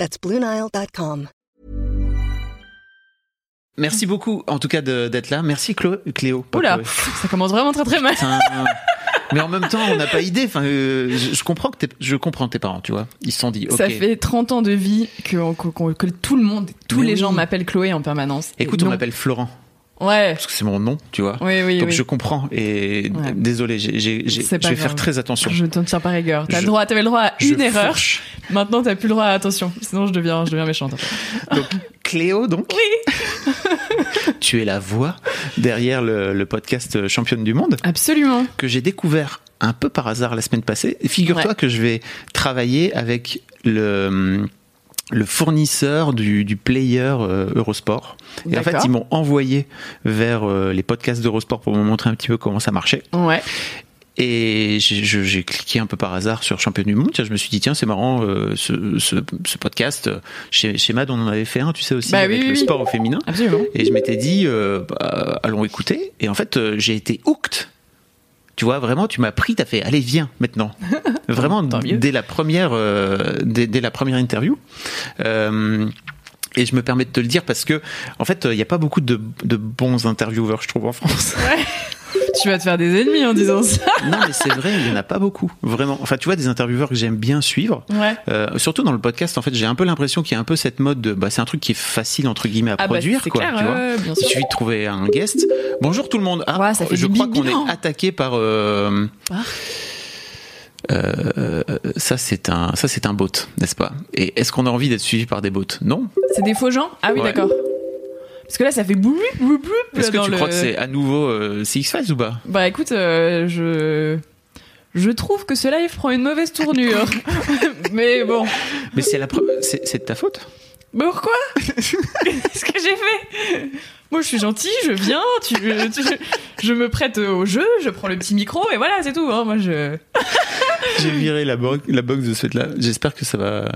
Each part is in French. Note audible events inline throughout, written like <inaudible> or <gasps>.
That's BlueNile.com. Merci beaucoup, en tout cas, d'être là. Merci. Cléo. Oula, Chloé. ça commence vraiment très très mal. Putain. Mais en même temps, on n'a pas idée. Enfin, euh, je, je comprends que t'es- je comprends tes parents, tu vois. Ils se sont dit. Ça fait 30 ans de vie que, que- que- que tout le monde, tous Mais les oui. gens m'appellent Chloé en permanence. Écoute, on m'appelle Florent Ouais. parce que c'est mon nom, tu vois. Oui, oui, Donc oui. je comprends et Ouais. désolé, j'ai- j'ai- j'ai- C'est je vais grave. faire très attention. Je t'en tiens pas rigueur. T'as Je- le droit, t'avais le droit à une erreur. fourche. Maintenant, t'as plus le droit à attention. Sinon, je deviens, je deviens méchante. Donc Cléo, donc. Oui. <laughs> tu es la voix derrière le, le podcast Championne du monde Absolument. que j'ai découvert un peu par hasard la semaine passée. Et Figure-toi Ouais. que je vais travailler avec le le fournisseur du, du player euh, Eurosport. Et en fait, ils m'ont envoyé vers euh, les podcasts d'Eurosport pour me montrer un petit peu comment ça marchait. Ouais. Et j'ai cliqué un peu par hasard sur Champion du Monde. Tiens, je me suis dit, tiens, c'est marrant, euh, ce, ce, ce podcast. Chez, chez Mad, on en avait fait un, tu sais aussi, Bah avec oui, le oui, oui. sport au féminin. Absolument. Et je m'étais dit, bah, allons écouter. Et en fait, j'ai été hooked. Tu vois, vraiment, tu m'as pris, t'as fait, allez, viens maintenant. <laughs> Vraiment, dès la première, euh, dès, dès la première interview. Euh, et je me permets de te le dire parce que, en fait, il n'y a pas beaucoup de, de bons intervieweurs, je trouve, en France. Ouais. <laughs> tu vas te faire des ennemis en disant ça. non, mais c'est vrai, il n'y en a pas beaucoup, vraiment. Enfin, tu vois, des intervieweurs que j'aime bien suivre. Ouais. Euh, surtout dans le podcast, en fait, j'ai un peu l'impression qu'il y a un peu cette mode de, bah, c'est un truc qui est facile entre guillemets à Ah bah, produire, c'est quoi. clair, tu vois. bien Il sûr. suffit de trouver un guest. Bonjour tout le monde. Ah, Ouais, ça fait je crois qu'on est attaqué par. euh, Ah. euh, ça c'est un ça c'est un bot, n'est-ce pas? Et est-ce qu'on a envie d'être suivi par des bots? Non? C'est des faux gens? Ah oui, Ouais. d'accord. Parce que là, ça fait bloup, bloup, bloup. Est-ce que tu le- crois que c'est à nouveau euh, CX Files ou pas? Bah écoute, euh, je. Je trouve que ce live prend une mauvaise tournure. <laughs> Mais bon. Mais c'est la pre- c'est c'est de ta faute. Pourquoi? <laughs> Qu'est-ce que j'ai fait? Moi, je suis gentille, je viens, tu, tu- je me prête au jeu, je prends le petit micro et voilà, c'est tout. hein. Moi, je. <laughs> J'ai viré la, bo- la box de ce là. J'espère que ça va.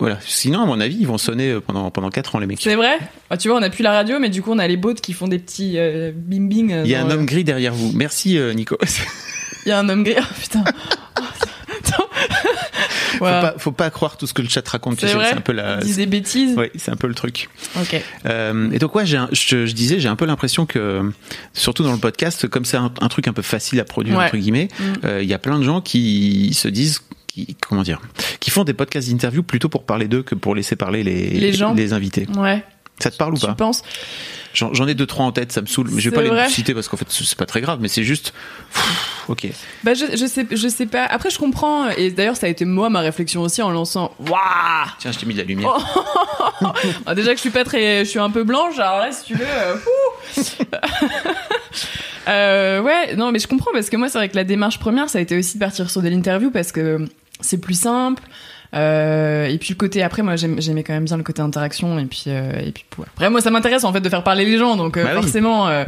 Voilà. Sinon, à mon avis, ils vont sonner euh, pendant pendant quatre ans les mecs. C'est vrai Ah, Tu vois, on a plus la radio, mais du coup, on a les bots qui font des petits euh, bing bing. euh, Il y a un homme gris derrière vous. Merci euh, Nico. <laughs> Il y a un homme gris. <laughs> Oh, putain. Faut, pas, faut pas croire tout ce que le chat raconte. C'est un peu la. Ils des bêtises. Oui, c'est un peu le truc. Ok. Euh, et donc ouais, un- je, je disais, j'ai un peu l'impression que, surtout dans le podcast, comme c'est un, un truc un peu facile à produire Ouais. entre guillemets, Mm. euh, il y a plein de gens qui se disent, qui, comment dire, qui font des podcasts d'interview plutôt pour parler d'eux que pour laisser parler les, Les gens. les invités. Ouais. Ça te parle ou Tu pas penses J'en ai deux trois en tête, ça me saoule. Mais je vais pas vrai les citer parce qu'en fait c'est pas très grave, mais c'est juste, pff, ok. Bah je, je sais je sais pas. Après je comprends et d'ailleurs ça a été moi ma réflexion aussi en lançant waouh. Tiens, je t'ai mis de la lumière. Ah, déjà que je suis pas très je suis un peu blanche alors là si tu veux euh. <laughs> Euh, ouais, non mais je comprends parce que moi c'est vrai que la démarche première ça a été aussi de partir sur de l'interview parce que c'est plus simple. Euh, et puis le côté après moi j'aimais quand même bien le côté interaction et puis euh, et puis ouais. après moi ça m'intéresse en fait de faire parler les gens donc euh, Bah forcément euh,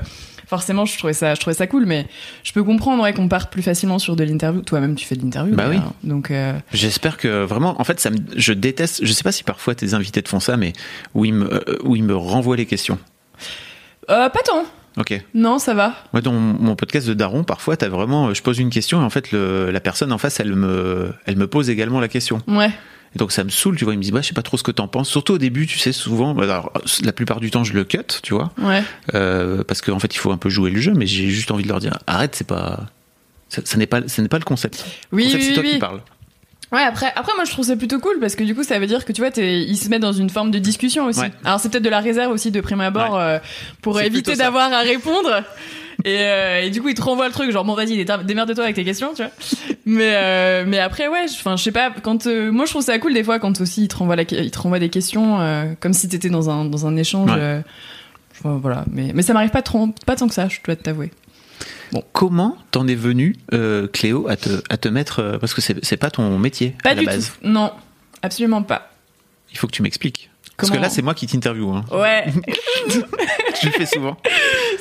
forcément je trouvais ça je trouvais ça cool mais je peux comprendre ouais, qu'on parte plus facilement sur de l'interview toi-même tu fais de l'interview Bah oui. donc J'espère que vraiment, en fait, ça me, je déteste. Je sais pas si parfois tes invités te font ça, mais où ils me, où ils me renvoient les questions. euh, pas tant Ok. non ça va dans mon podcast de Daron, parfois, t'as vraiment, je pose une question et en fait, le, la personne en face, elle me, elle me pose également la question. ouais Et donc, ça me saoule, tu vois. Il me dit, bah, je sais pas trop ce que t'en penses. Surtout au début, tu sais, souvent, bah, alors, la plupart du temps, je le cut, tu vois, ouais euh, parce qu'en fait, il faut un peu jouer le jeu, mais j'ai juste envie de leur dire, arrête, c'est pas, ça, ça n'est pas, ce n'est pas le concept. oui en oui c'est toi oui. qui parles. Ouais, après, après, moi, je trouve ça plutôt cool parce que du coup, ça veut dire que tu vois, ils se mettent dans une forme de discussion aussi. Ouais. Alors, c'est peut-être de la réserve aussi de prime abord Ouais. euh, pour éviter d'avoir à répondre. Et, euh, et du coup, ils te renvoient le truc, genre, bon, vas-y, dé- démerde-toi avec tes questions, tu vois. Mais, euh, mais après, ouais, je- enfin, je sais pas, quand, euh, moi, je trouve ça cool des fois quand aussi ils te renvoient, la, ils te renvoient des questions, euh, comme si t'étais dans un, dans un échange. Ouais. euh, enfin, voilà. Mais, mais ça m'arrive pas trop, pas tant que ça, je dois t'avouer. Comment t'en es venu, euh, Cléo, à te, à te mettre, euh, parce que c'est, pas ton métier Pas à la du base. tout. Non, absolument pas. Il faut que tu m'expliques. Parce que là, c'est moi qui t'interviewe. Hein. Ouais, <laughs> Je le fais souvent.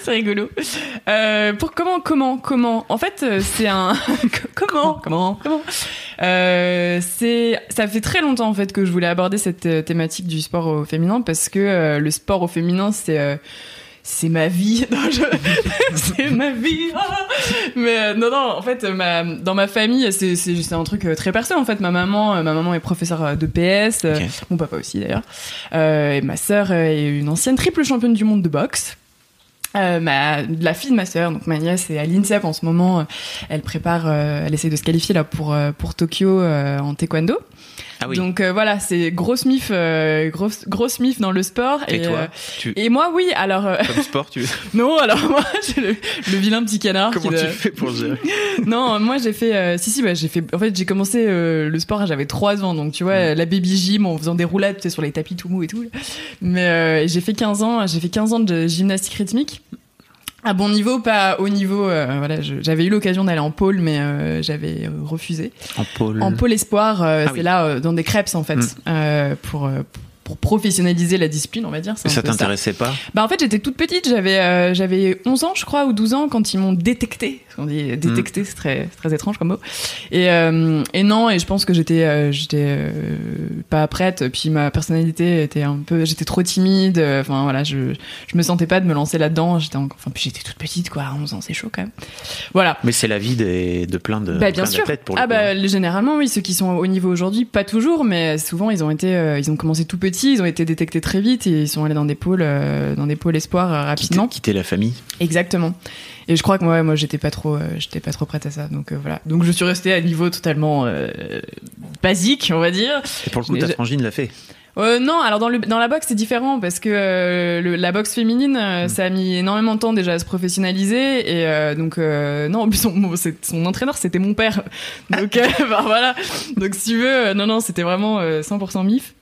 c'est rigolo. Euh, pour comment, comment, comment? En fait, euh, c'est un <laughs> comment, comment, comment? euh, C'est, ça fait très longtemps en fait que je voulais aborder cette thématique du sport au féminin parce que euh, le sport au féminin, c'est c'est ma vie. <laughs> Non, je- c'est ma vie. <laughs> Mais euh, non, non. En fait, euh, ma, dans ma famille, c'est c'est c'est un truc euh, très perso. En fait, ma maman, ma maman est professeure de PS. Mon papa aussi d'ailleurs. Euh, et ma sœur est une ancienne triple championne du monde de boxe. Euh, ma, la fille de ma sœur, donc ma nièce, est à l'INSEP en ce moment. Elle prépare, elle essaie de se qualifier là pour pour Tokyo en taekwondo. Ah oui. Donc euh, voilà, c'est grosse mif, euh, grosse grosse mif dans le sport. Et, toi, euh, tu, et moi, oui. Alors comme sport, tu, <laughs> non, alors moi, <laughs> j'ai le, le vilain petit canard. comment qui tu fais pour gérer <laughs> non, moi j'ai fait, si si, bah, j'ai fait. En fait, j'ai commencé le sport, j'avais 3 ans, donc tu vois, la baby gym en faisant des roulades, sur les tapis tout mou et tout. Mais j'ai fait 15 ans, j'ai fait 15 ans de gymnastique rythmique. À bon niveau, pas au niveau. euh, voilà, j'avais eu l'occasion d'aller en pôle, mais euh, j'avais euh, refusé. En pôle. En pôle espoir, euh, Ah c'est oui. là euh, dans des crêpes en fait, Mm. euh, pour pour professionnaliser la discipline, on va dire. Et ça t'intéressait pas? Bah en fait j'étais toute petite, j'avais euh, j'avais 11 ans je crois ou 12 ans quand ils m'ont détecté. On dit détecté, c'est très très étrange comme mot. Et euh, et non et je pense que j'étais euh, j'étais euh, pas prête puis ma personnalité était un peu j'étais trop timide, euh, enfin voilà, je je me sentais pas de me lancer là-dedans, j'étais enfin puis j'étais toute petite quoi, à 11 ans, c'est chaud quand même. Voilà. Mais c'est la vie des, de plein de Bah, bien plein sûr. pour Ah coup, bah hein. généralement oui, ceux qui sont au niveau aujourd'hui, pas toujours, mais souvent ils ont été, euh, ils ont commencé tout petits, ils ont été détectés très vite et ils sont allés dans des pôles, euh, dans des pôles espoirs euh, Quitter, rapidement. quitter la famille. Exactement. Et je crois que moi, moi, j'étais pas trop, euh, j'étais pas trop prête à ça. Donc voilà. Donc je suis restée à un niveau totalement basique, on va dire. Et pour le coup, ta frangine l'a fait. Euh, non, alors dans, le, dans la boxe c'est différent parce que euh, le- la boxe féminine euh, ça a mis énormément de temps déjà à se professionnaliser et donc non en plus son, entraîneur c'était mon père <laughs> donc <laughs> bah, voilà donc si tu veux non non c'était vraiment euh, 100% mif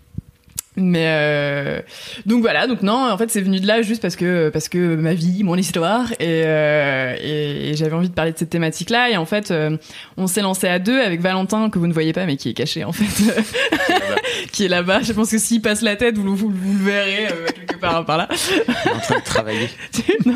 mais euh, donc voilà donc non en fait c'est venu de là juste parce que parce que ma vie mon histoire et, euh, et, et j'avais envie de parler de cette thématique là et en fait euh, on s'est lancé à deux avec Valentin que vous ne voyez pas mais qui est caché en fait qui est là-bas. <laughs> Je pense que s'il passe la tête, vous, vous, vous le verrez euh, quelque part par là. en train de travailler. <laughs> Non.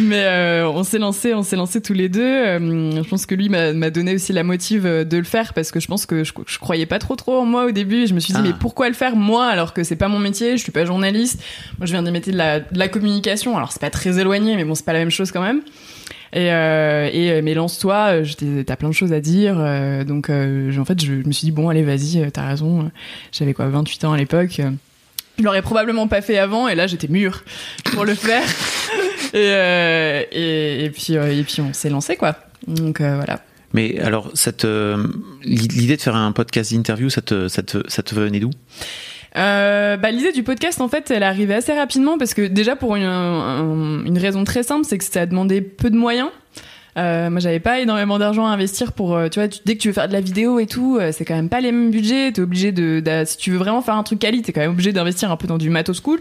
Mais euh, on s'est lancé, on s'est lancé tous les deux. Euh, je pense que lui m'a donné aussi la motive euh, de le faire parce que je pense que je, je croyais pas trop trop en moi au début. Je me suis dit Ah. mais pourquoi le faire moi alors que c'est pas mon métier, je suis pas journaliste. Moi je viens des métiers de la, de la communication. Alors c'est pas très éloigné, mais bon c'est pas la même chose quand même. Et, euh, et euh, mais lance-toi, t'as plein de choses à dire. euh, donc euh, en fait je, me suis dit bon allez vas-y, t'as raison. J'avais quoi 28 ans à l'époque. je l'aurais probablement pas fait avant et là j'étais mûre pour le faire. <laughs> et, euh, et, et puis euh, et puis on s'est lancé quoi. Donc euh, voilà. Mais alors, cette, l'idée de faire un podcast d'interview, ça te, ça te, ça te venait d'où? Euh, bah, l'idée du podcast, en fait, elle est arrivée assez rapidement parce que déjà pour une, un- une raison très simple, c'est que ça a demandé peu de moyens. Euh, moi, j'avais pas énormément d'argent à investir pour, tu vois, tu- dès que tu veux faire de la vidéo et tout, c'est quand même pas les mêmes budgets. T'es obligé de, si tu veux vraiment faire un truc quali, t'es quand même obligé d'investir un peu dans du matos cool.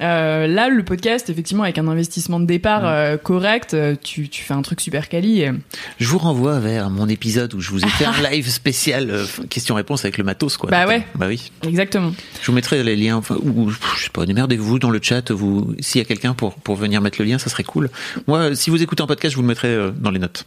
Euh, là, le podcast, effectivement, avec un investissement de départ euh, correct, euh, tu, tu fais un truc super quali. Et... Je vous renvoie vers mon épisode où je vous ai fait un <laughs> live spécial euh, question-réponse avec le matos, quoi. Bah ouais. Bah oui. Exactement. Je vous mettrai les liens, enfin, ou je sais pas, démerdez-vous dans le chat, vous, s'il y a quelqu'un pour, pour venir mettre le lien, ça serait cool. Moi, si vous écoutez un podcast, je vous le mettrai euh, dans les notes.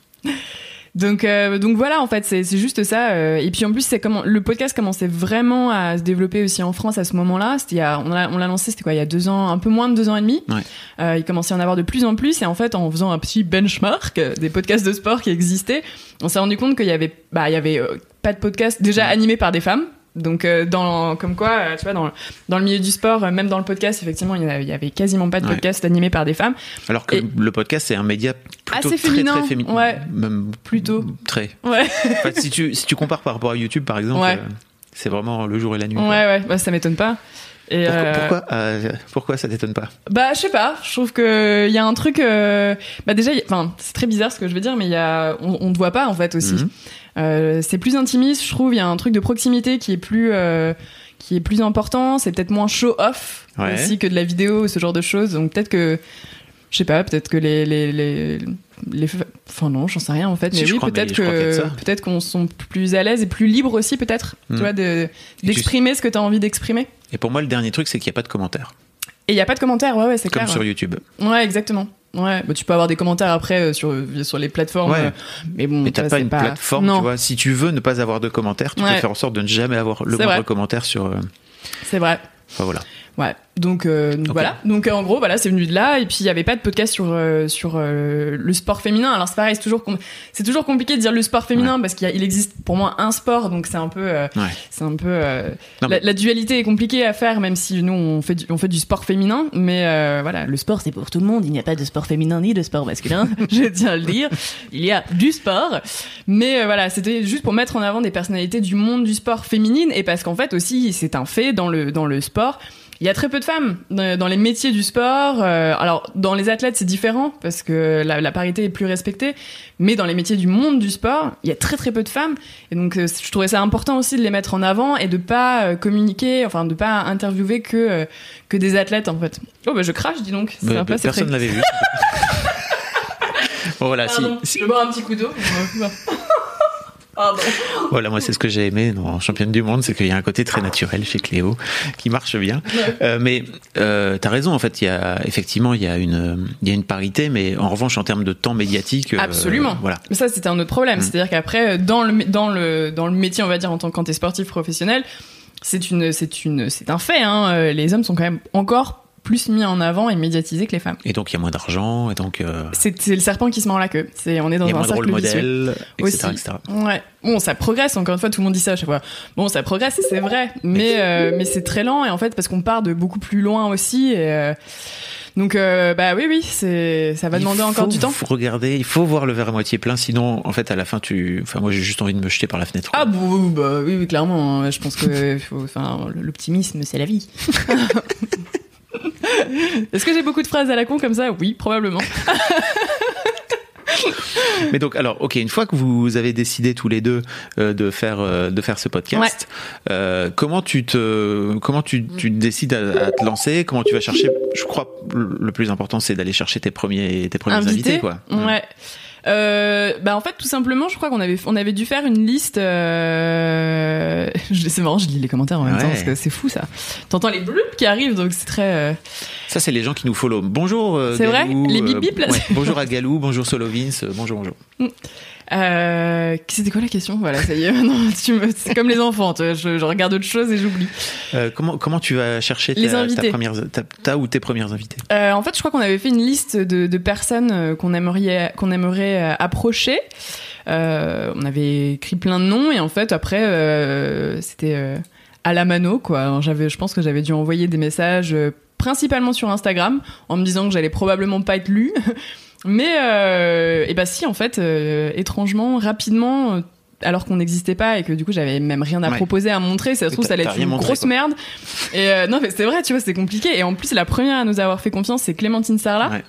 Donc, euh, donc voilà, en fait, c'est c'est juste ça. euh, et puis en plus, c'est comment le podcast commençait vraiment à se développer aussi en France à ce moment-là. C'était il y a, on l'a on l'a lancé, c'était quoi, il y a deux ans, un peu moins de deux ans et demi. Ouais. Euh, il commençait à en avoir de plus en plus. Et en fait, en faisant un petit benchmark euh, des podcasts de sport qui existaient, on s'est rendu compte qu'il y avait, bah, il y avait euh, pas de podcast déjà animé par des femmes. Donc euh, dans comme quoi euh, tu vois dans dans le milieu du sport euh, même dans le podcast effectivement il y, avait quasiment pas de Ouais. podcast animé par des femmes Alors que Et- le podcast, c'est un média plutôt Assez très, féminin, très féminin. ouais. Même Plutôt. Très. ouais Enfin, si tu, si tu compares par rapport à YouTube, par exemple, Ouais. c'est vraiment le jour et la nuit. ouais quoi. ouais bah, ça m'étonne pas et Pourquoi, euh, pourquoi, euh, pourquoi ça t'étonne pas? Bah, je sais pas. Je trouve que il y a un truc. euh, Bah déjà, enfin, c'est très bizarre ce que je veux dire, mais il y a, on, on te voit pas en fait aussi. Mhm. Euh, c'est plus intimiste, je trouve. Il y a un truc de proximité qui est plus, euh, qui est plus important. C'est peut-être moins show off Ouais. aussi que de la vidéo, ce genre de choses. Donc peut-être que, je sais pas, peut-être que les, les, les... les, enfin non, j'en sais rien en fait, Si, mais oui, peut-être que peut-être qu'on sont plus à l'aise et plus libres aussi, peut-être, Hmm. tu vois, de- tu- d'exprimer ce que tu as envie d'exprimer. Et pour moi, le dernier truc, c'est qu'il n'y a pas de commentaires. Et il y a pas de commentaires, ouais, ouais, c'est Comme clair. sur YouTube. Ouais, exactement. Ouais, bah, tu peux avoir des commentaires après euh, sur sur les plateformes, Ouais. euh, mais bon, Mais t'as pas une plateforme, non, tu vois. Si tu veux ne pas avoir de commentaires, tu Ouais. peux faire en sorte de ne jamais avoir le moindre commentaire sur. euh, C'est vrai. Enfin voilà. Ouais. Donc, euh, donc voilà. Donc euh, en gros, voilà, c'est venu de là. Et puis il y avait pas de podcast sur euh, sur euh, le sport féminin. Alors c'est pareil, c'est toujours com- c'est toujours compliqué de dire le sport féminin parce qu'il existe pour moi un sport, donc c'est un peu euh, Ouais. c'est un peu euh, Non, la, mais- la dualité est compliquée à faire, même si nous on fait du, on fait du sport féminin. Mais euh, voilà, le sport c'est pour tout le monde. Il n'y a pas de sport féminin ni de sport masculin. <laughs> je tiens à le dire. Il y a du sport. Mais euh, voilà, c'était juste pour mettre en avant des personnalités du monde du sport féminine et parce qu'en fait aussi c'est un fait dans le dans le sport. Il y a très peu de femmes dans les métiers du sport. Euh, alors, dans les athlètes, c'est différent parce que la, la parité est plus respectée. Mais dans les métiers du monde du sport, il y a très très peu de femmes. Et donc, euh, je trouvais ça important aussi de les mettre en avant et de pas euh, communiquer, enfin, de pas interviewer que que des athlètes en fait. Oh bah je crache, dis donc. Pas, c'est personne très- l'avait vu. <laughs> bon voilà, si, Pardon, si- je boire un petit coup d'eau. Pardon. voilà, moi c'est ce que j'ai aimé dans Championne du Monde, c'est qu'il y a un côté très naturel chez Cléo qui marche bien. Euh, mais euh, t'as raison, en fait, il y a effectivement il y a une il y a une parité, mais en revanche en termes de temps médiatique, euh, Absolument. voilà. Mais ça, c'était un autre problème. Mm. C'est-à-dire qu'après, dans le, dans le, dans le métier, on va dire, en tant que quand t'es sportif professionnel, c'est une, c'est une, c'est un fait, hein. euh, Les hommes sont quand même encore plus mis en avant et médiatisés que les femmes. Et donc il y a moins d'argent, et donc euh, C'est, le serpent qui se mord la queue. C'est, on est dans il y a un moins de cercle vicieux. modèle, etc.. Ouais. Bon, ça progresse. Encore une fois, tout le monde dit ça à chaque fois. Bon, ça progresse, c'est vrai, mais euh, mais c'est très lent et en fait parce qu'on part de beaucoup plus loin aussi. Et, euh, donc euh, bah oui, oui, c'est ça va Il demander encore faut du temps. Regarder, il faut voir le verre à moitié plein, sinon en fait à la fin tu, enfin moi j'ai juste envie de me jeter par la fenêtre. quoi. Ah bon, bah oui, oui, clairement. hein. Je pense que faut- enfin, l'optimisme, c'est la vie. <laughs> <laughs> Est-ce que j'ai beaucoup de phrases à la con comme ça? Oui, probablement. <laughs> Mais donc, alors, ok, une fois que vous avez décidé tous les deux euh, de faire euh, de faire ce podcast, euh, comment tu te comment tu, tu décides à, à te lancer? Comment tu vas chercher? Je crois le le plus important c'est d'aller chercher tes premiers tes premiers invités, quoi. Ouais. Euh, bah en fait tout simplement je crois qu'on avait on avait dû faire une liste euh... <laughs> c'est marrant je lis les commentaires en même temps parce que c'est fou ça t'entends les bloops qui arrivent donc c'est très euh, Ça c'est les gens qui nous follow. Bonjour. euh, C'est vrai Les bip euh, bip, là, ouais, bonjour à Galou. Bonjour Solovins. euh, bonjour bonjour. Euh... c'était quoi la question? Voilà ça y est <laughs> non, tu me... c'est comme les enfants tu vois, je, je regarde autre chose et j'oublie Euh, comment comment tu vas chercher ta, Les ta invités. première ta, ta ou tes premières invités? Euh, en fait, je crois qu'on avait fait une liste de, de personnes euh, qu'on aimerait, qu'on aimerait euh, approcher. Euh, on avait écrit plein de noms et en fait, après, euh, c'était à la mano, quoi. J'avais, je pense que j'avais dû envoyer des messages euh, principalement sur Instagram en me disant que j'allais probablement pas être lue. <laughs> Mais, euh, et bah si, en fait, euh, étrangement, rapidement. euh, alors qu'on n'existait pas et que du coup j'avais même rien à Ouais. proposer à montrer, ça se trouve ça allait être une montré, grosse quoi. merde. Et euh, non mais c'est vrai, tu vois, c'est compliqué. Et en plus la première à nous avoir fait confiance, c'est Clémentine Sarlat, Ouais.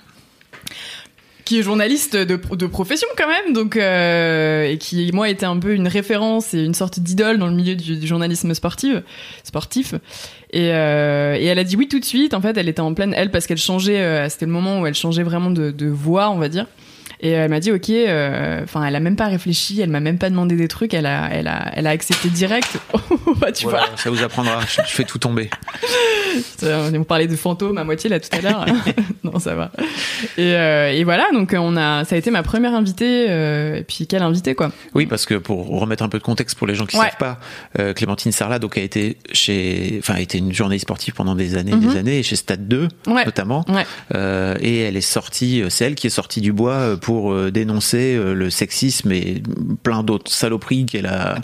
Qui est journaliste de, de profession quand même, donc euh, et qui moi était un peu une référence et une sorte d'idole dans le milieu du, du journalisme sportif, sportif. Et, euh, et elle a dit oui tout de suite. En fait, elle était en pleine elle parce qu'elle changeait. euh, C'était le moment où elle changeait vraiment de, de voix, on va dire. Et elle m'a dit ok. euh, Enfin, elle a même pas réfléchi. Elle m'a même pas demandé des trucs. Elle a, elle a, elle a accepté direct. <laughs> bah, tu Voilà, vois. ça vous apprendra. Je, je fais tout tomber. <laughs> On parlait de fantômes à moitié là tout à l'heure. <laughs> non, ça va. Et, euh, et voilà, donc on a, ça a été ma première invitée. euh, et puis quelle invitée quoi. Oui, parce que pour remettre un peu de contexte pour les gens qui Ouais. savent pas, Clémentine Sarlat donc a été chez, enfin a été une journaliste sportive pendant des années, et Mhm. des années, chez Stade 2 Ouais. notamment. Ouais. Euh, et elle est sortie, c'est elle qui est sortie du bois euh, pour euh, dénoncer euh, le sexisme et plein d'autres saloperies qu'elle a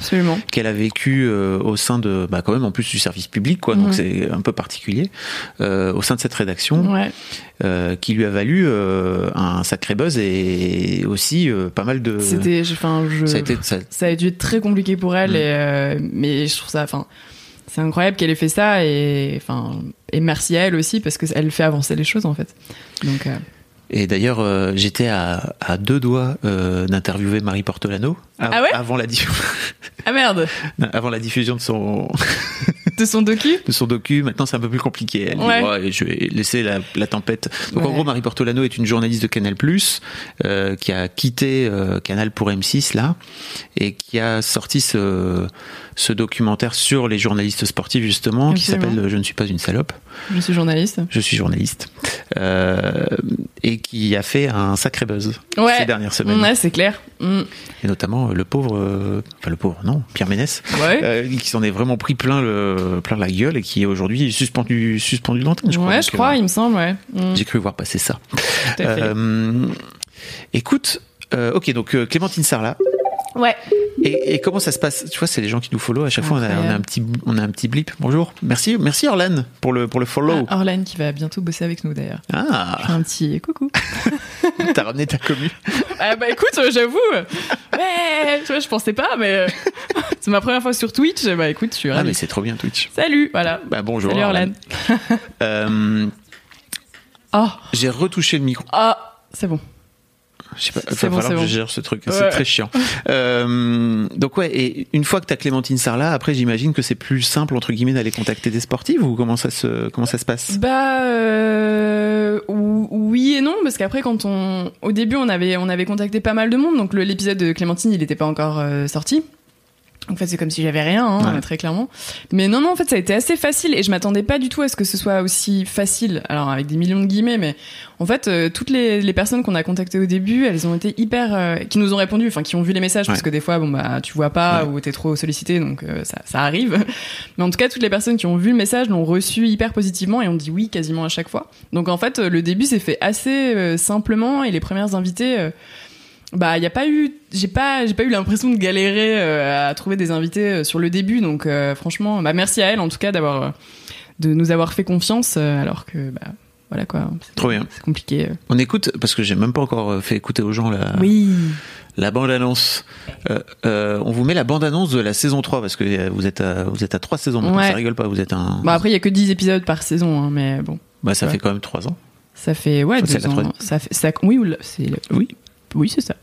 qu'elle a vécu euh, au sein de, bah quand même en plus du service public quoi, donc c'est un peu particulier au sein de cette rédaction Ouais. qui lui a valu un sacré buzz et aussi pas mal de. C'était, enfin, je. Ça a été, ça- ça a dû être très compliqué pour elle Mm. et mais je trouve ça enfin c'est incroyable qu'elle ait fait ça et enfin et merci à elle aussi parce que elle fait avancer les choses en fait donc euh, Et d'ailleurs, euh, j'étais à, à deux doigts euh, d'interviewer Marie Portolano av- Ah ouais? avant la diff- <laughs> ah merde avant la diffusion de son <laughs> de son docu? De son docu. Maintenant, c'est un peu plus compliqué. Elle dit, Ouais. Je vais laisser la, la tempête. Donc, en gros, Marie Portolano est une journaliste de Canal+, euh, qui a quitté euh, Canal pour M6, là, et qui a sorti ce, ce documentaire sur les journalistes sportifs, justement, qui s'appelle « Je ne suis pas une salope ». Je suis journaliste. Je suis journaliste. Euh, et qui a fait un sacré buzz Ouais. ces dernières semaines. Ouais, c'est clair. Mm. Et notamment euh, le pauvre, euh, enfin le pauvre, non, Pierre Ménès, Ouais. euh, qui s'en est vraiment pris plein, le, plein la gueule et qui est aujourd'hui suspendu, suspendu de l'antenne, je crois. ouais, Donc, je crois, il me semble, ouais. Mm. J'ai cru voir passer ça. Écoute, ok, donc Clémentine Sarlat. Ouais. Et, et comment ça se passe? Tu vois, c'est les gens qui nous follow. À chaque fois, on a, on a un petit, on a un petit blip. Bonjour. Merci, merci Orlan pour le pour le follow. Ah, Orlan qui va bientôt bosser avec nous d'ailleurs. Ah, Un petit coucou. <laughs> t'as ramené ta commu. <laughs> ah bah écoute, euh, j'avoue. Ouais, tu vois, je pensais pas, mais euh, <laughs> c'est ma première fois sur Twitch. Bah écoute, je suis Ah, ravie. mais c'est trop bien Twitch. Salut, voilà. Bah bonjour. Salut Orlan. Euh, Oh, J'ai retouché le micro. ah, c'est bon. Je sais pas, il va bon, falloir que bon. je gère ce truc, Ouais. c'est très chiant. Euh, donc ouais, et une fois que t'as Clémentine Sarlat, après j'imagine que c'est plus simple entre guillemets d'aller contacter des sportives ou comment ça se comment ça se passe? Bah euh, ou- oui et non parce qu'après quand on au début on avait on avait contacté pas mal de monde donc l'épisode de Clémentine il n'était pas encore euh, sorti. En fait, c'est comme si j'avais rien, hein, Ouais. très clairement. Mais non, non, en fait, ça a été assez facile et je m'attendais pas du tout à ce que ce soit aussi facile. Alors, avec des millions de guillemets, mais en fait, euh, toutes les, les personnes qu'on a contactées au début, elles ont été hyper, euh, qui nous ont répondu, enfin, qui ont vu les messages, parce que des fois, bon bah, tu vois pas Ouais. ou t'es trop sollicité, donc euh, ça, ça arrive. <laughs> Mais en tout cas, toutes les personnes qui ont vu le message l'ont reçu hyper positivement et ont dit oui quasiment à chaque fois. Donc en fait, euh, le début s'est fait assez euh, simplement et les premières invitées, euh, bah il y a pas eu, j'ai pas, j'ai pas eu l'impression de galérer euh, à trouver des invités euh, sur le début. Donc euh, franchement, bah merci à elle en tout cas d'avoir, de nous avoir fait confiance alors que bah voilà quoi. c'est- Trop bien. C'est compliqué. On écoute parce que j'ai même pas encore fait écouter aux gens la Oui. la bande annonce. Euh, on vous met la bande annonce de la saison 3 parce que vous êtes à, vous êtes à trois saisons maintenant, Ouais. ça rigole pas, vous êtes un Bon après il y a que 10 épisodes par saison, hein, mais bon. bah ça ouais. fait quand même trois ans. Ça fait ouais deux ans. Ça fait ça oui c'est le- Oui. Oui c'est ça.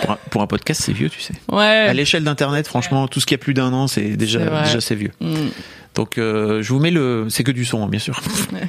Pour un, pour un podcast, c'est vieux, tu sais. Ouais. À l'échelle d'internet, franchement, tout ce qui a plus d'un an, c'est déjà déjà c'est vieux. Mm. Donc euh, je vous mets le c'est que du son hein, bien sûr. Ouais.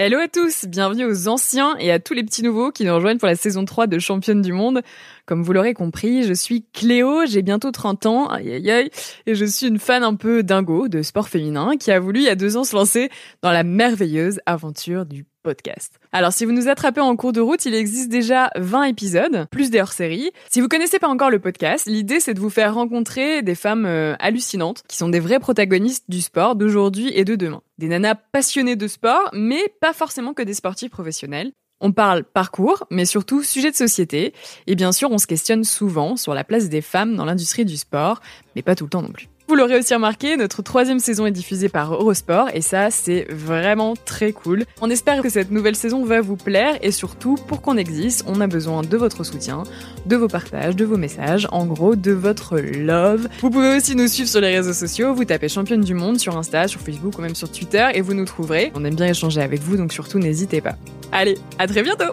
Hello à tous, bienvenue aux anciens et à tous les petits nouveaux qui nous rejoignent pour la saison 3 de Championne du Monde. Comme vous l'aurez compris, je suis Cléo, j'ai bientôt 30 ans, aïe aïe aïe, et je suis une fan un peu dingo de sport féminin qui a voulu il y a deux ans se lancer dans la merveilleuse aventure du podcast. Alors si vous nous attrapez en cours de route, il existe déjà 20 épisodes, plus des hors-séries. Si vous connaissez pas encore le podcast, l'idée c'est de vous faire rencontrer des femmes euh, hallucinantes qui sont des vrais protagonistes du sport d'aujourd'hui et de demain. Des nanas passionnées de sport, mais pas forcément que des sportifs professionnels. On parle parcours, mais surtout sujet de société. Et bien sûr, on se questionne souvent sur la place des femmes dans l'industrie du sport, mais pas tout le temps non plus. Vous l'aurez aussi remarqué, notre troisième saison est diffusée par Eurosport et ça, c'est vraiment très cool. On espère que cette nouvelle saison va vous plaire et surtout, pour qu'on existe, on a besoin de votre soutien, de vos partages, de vos messages, en gros, de votre love. Vous pouvez aussi nous suivre sur les réseaux sociaux, vous tapez championne du monde sur Insta, sur Facebook ou même sur Twitter et vous nous trouverez. On aime bien échanger avec vous, donc surtout n'hésitez pas. Allez, à très bientôt.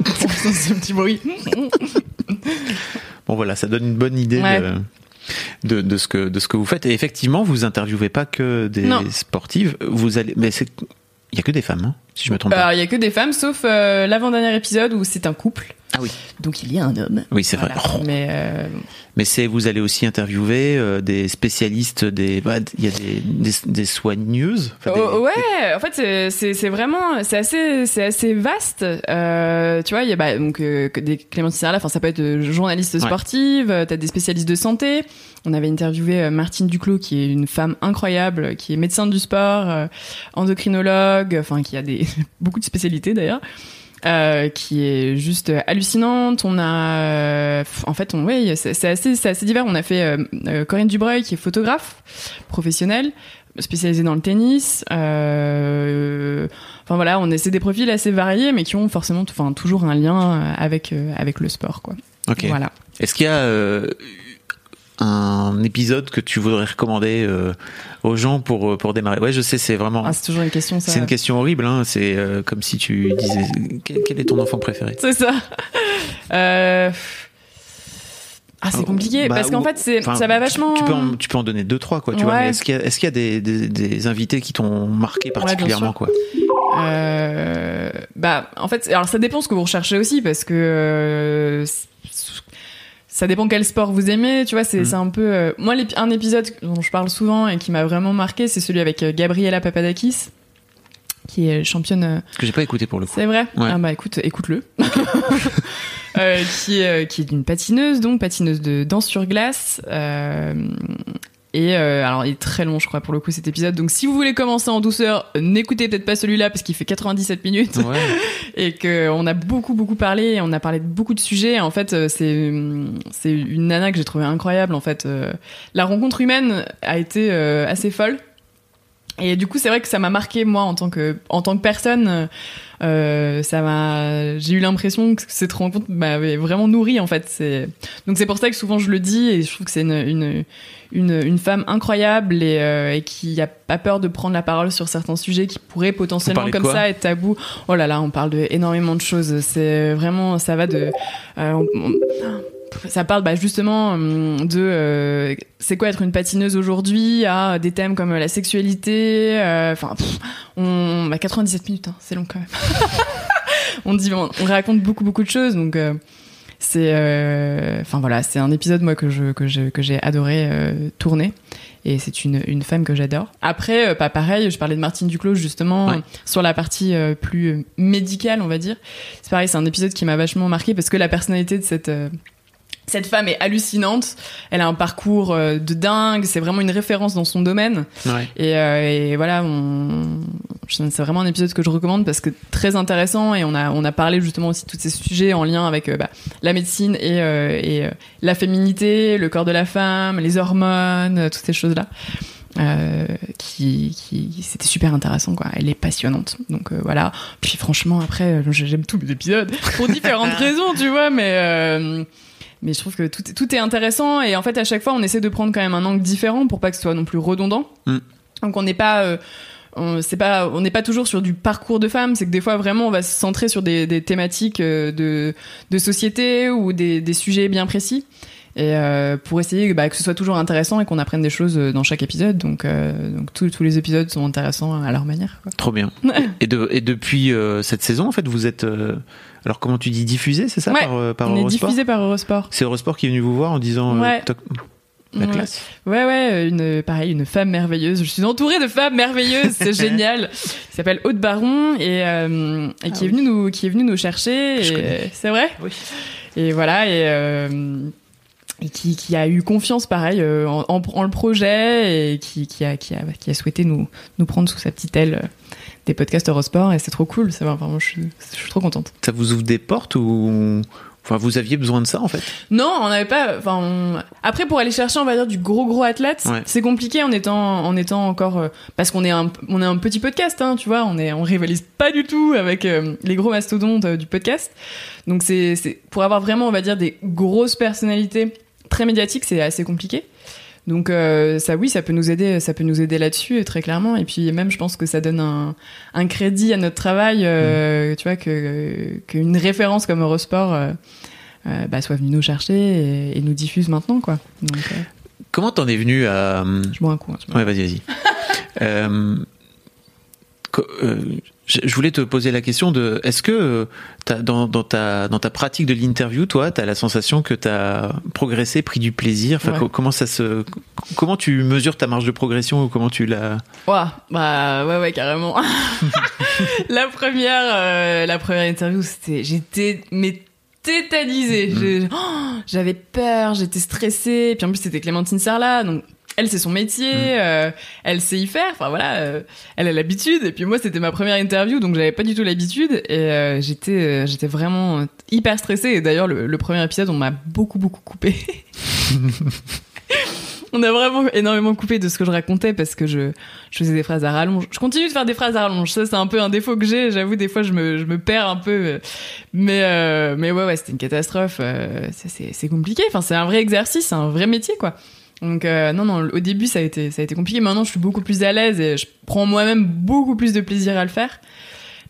<laughs> <laughs> Bon voilà, ça donne une bonne idée Ouais. de, de, de ce que de ce que vous faites. Et effectivement, vous interviewez pas que des Non. sportives. Vous allez, mais c'est il y a que des femmes, hein, si je me trompe pas. Alors, il y a que des femmes, sauf euh, l'avant-dernier épisode où c'est un couple. Ah oui. Donc il y a un homme. Oui, c'est vrai. Oh. Mais euh, Mais c'est vous allez aussi interviewer euh, des spécialistes, des bah, il y a des, des, des soigneuses. enfin, des- Oh, ouais, en fait, c'est- vraiment, c'est assez, c'est assez vaste. Euh, tu vois, il y a bah, donc euh, des Clémentine enfin ça peut être euh, journaliste sportive, euh, t'as des spécialistes de santé. On avait interviewé Martine Duclos, qui est une femme incroyable, qui est médecin du sport, euh, endocrinologue, enfin qui a des <laughs> beaucoup de spécialités d'ailleurs. Euh, qui est juste hallucinante. On a, euh, en fait, on, ouais, c'est assez, c'est assez divers. On a fait euh, euh, Corinne Dubreuil, qui est photographe professionnelle, spécialisée dans le tennis. Euh, enfin voilà, on essaie des profils assez variés, mais qui ont forcément, enfin toujours un lien euh, avec euh, avec le sport, quoi. Ok. Voilà. Est-ce qu'il y a euh, un épisode que tu voudrais recommander euh, aux gens pour pour démarrer Ouais, je sais, c'est vraiment. Ah, c'est toujours une question, ça. c'est une question horrible, hein. c'est euh, comme si tu disais quel, quel est ton enfant préféré? C'est ça. Euh... Ah, c'est compliqué Bah, parce qu'en fait, c'est ça va vachement. Tu, peux en, tu peux en donner deux trois quoi. Tu vois. Mais est-ce qu'il y a, est-ce qu'il y a des, des, des invités qui t'ont marqué particulièrement quoi? Euh, bah, en fait, alors ça dépend ce que vous recherchez aussi, parce que euh, ça dépend quel sport vous aimez. Tu vois, c'est c'est un peu. euh, moi, un épisode dont je parle souvent et qui m'a vraiment marqué, c'est celui avec euh, Gabriela Papadakis, qui est championne. euh, Que j'ai pas écouté pour le coup. C'est vrai? Ouais. Ah bah écoute, écoute-le. <laughs> Qui <laughs> euh, qui est une patineuse, donc patineuse de danse sur glace. Et euh, alors, il est très long, je crois, pour le coup, cet épisode. Donc, si vous voulez commencer en douceur, n'écoutez peut-être pas celui-là parce qu'il fait 97 minutes Ouais. <laughs> et que on a beaucoup beaucoup parlé. On a parlé de beaucoup de sujets. En fait, euh, c'est c'est une nana que j'ai trouvée incroyable. En fait, Euh, la rencontre humaine a été euh, assez folle. Et du coup, c'est vrai que ça m'a marqué moi en tant que en tant que personne. Euh, ça m'a, j'ai eu l'impression que cette rencontre m'avait vraiment nourri en fait. C'est donc c'est pour ça que souvent je le dis et je trouve que c'est une, une une une femme incroyable et, euh, et qui a pas peur de prendre la parole sur certains sujets qui pourraient potentiellement comme ça être tabou. Oh là là, on parle de énormément de choses. C'est vraiment ça va de euh, on- on- ça parle bah, justement hum, de euh, c'est quoi être une patineuse aujourd'hui à des thèmes comme la sexualité euh, enfin on bah, 97 minutes hein, c'est long quand même <laughs> on dit on, on raconte beaucoup beaucoup de choses donc euh, c'est euh, enfin voilà c'est un épisode moi que je que je que j'ai adoré euh, tourner et c'est une, une femme que j'adore. Après, euh, pas pareil, je parlais de Martine Duclos justement Ouais. sur la partie euh, plus euh, médicale, on va dire. C'est pareil, c'est un épisode qui m'a vachement marqué parce que la personnalité de cette euh, cette femme est hallucinante. Elle a un parcours euh, de dingue. C'est vraiment une référence dans son domaine. Ouais. Et, euh, et voilà, on... c'est vraiment un épisode que je recommande parce que très intéressant et on a on a parlé justement aussi de tous ces sujets en lien avec euh, bah, la médecine et, euh, et la féminité, le corps de la femme, les hormones, toutes ces choses là. Euh, qui, qui c'était super intéressant quoi elle est passionnante donc euh, voilà puis franchement après j'aime tous les épisodes pour différentes <laughs> raisons tu vois mais euh, mais je trouve que tout, est- tout est intéressant et en fait à chaque fois on essaie de prendre quand même un angle différent pour pas que ce soit non plus redondant Mm. donc on n'est pas euh, on c'est pas on n'est pas toujours sur du parcours de femme c'est que des fois vraiment on va se centrer sur des, des thématiques euh, de de société ou des, des sujets bien précis et euh, pour essayer bah, que ce soit toujours intéressant et qu'on apprenne des choses dans chaque épisode donc euh, donc tous tous les épisodes sont intéressants à leur manière quoi. Trop bien. <laughs> Et, de, et depuis euh, cette saison, en fait, vous êtes. Alors, comment tu dis diffusé, c'est ça Ouais, Par, euh, par on est Eurosport diffusé par Eurosport C'est Eurosport qui est venu vous voir en disant. euh, Ouais. la Ouais. classe. Ouais, ouais, une, pareil, une femme merveilleuse. Je suis entourée de femmes merveilleuses, c'est <laughs> génial. Qui s'appelle Aude Baron et, euh, et qui Ah est venue nous, qui est venue nous chercher. Je et- connais. C'est vrai. Oui. Et voilà et, euh, et qui, qui a eu confiance, pareil, euh, en, en, en le projet et qui, qui a, qui a, qui a souhaité nous, nous prendre sous sa petite aile euh, des podcasts Eurosport et c'est trop cool. C'est vraiment, je suis, je suis trop contente. Ça vous ouvre des portes ou. Enfin, vous aviez besoin de ça, en fait? Non, on n'avait pas. Enfin, on- après pour aller chercher, on va dire du gros gros athlète, Ouais. c'est compliqué en étant en étant encore euh, parce qu'on est un on est un petit podcast, hein, tu vois, on est on rivalise pas du tout avec euh, les gros mastodontes euh, du podcast. Donc c'est c'est pour avoir vraiment on va dire des grosses personnalités très médiatiques, c'est assez compliqué. Donc euh, ça oui, ça peut nous aider, ça peut nous aider là-dessus très clairement. Et puis même, je pense que ça donne un, un crédit à notre travail, euh, tu vois, que qu'une référence comme Eurosport euh, bah, soit venue nous chercher et, et nous diffuse maintenant, quoi. Donc Comment t'en es venu à. je bois un coup. hein. Ouais, vas-y, vas-y. <laughs> Euh, je voulais te poser la question de est-ce que dans, dans, ta, dans ta pratique de l'interview, toi, tu as la sensation que tu as progressé, pris du plaisir? Enfin, comment, ça se, comment tu mesures ta marge de progression ou comment tu l'as ouais, bah, ouais, ouais, carrément. <laughs> <laughs> la, première, la première interview, c'était. J'étais. Mais tétanisée. Mm. Oh, j'avais peur, j'étais stressée. Puis en plus, c'était Clémentine Sarlat, donc elle c'est son métier, mm. euh, elle sait y faire. Enfin voilà, euh, elle a l'habitude. Et puis moi c'était ma première interview, donc j'avais pas du tout l'habitude et euh, j'étais j'étais vraiment hyper stressée. Et d'ailleurs le, le, premier épisode on m'a beaucoup beaucoup coupé. <laughs> on a vraiment énormément coupé de ce que je racontais parce que je, je faisais des phrases à rallonge. Je continue de faire des phrases à rallonge. Ça, c'est un peu un défaut que j'ai. J'avoue, des fois, je me, je me perds un peu. Mais, euh, mais ouais, ouais, c'était une catastrophe. Euh, c'est compliqué. Enfin, c'est un vrai exercice, c'est un vrai métier, quoi. Donc euh, non non au début ça a été ça a été compliqué maintenant je suis beaucoup plus à l'aise et je prends moi-même beaucoup plus de plaisir à le faire.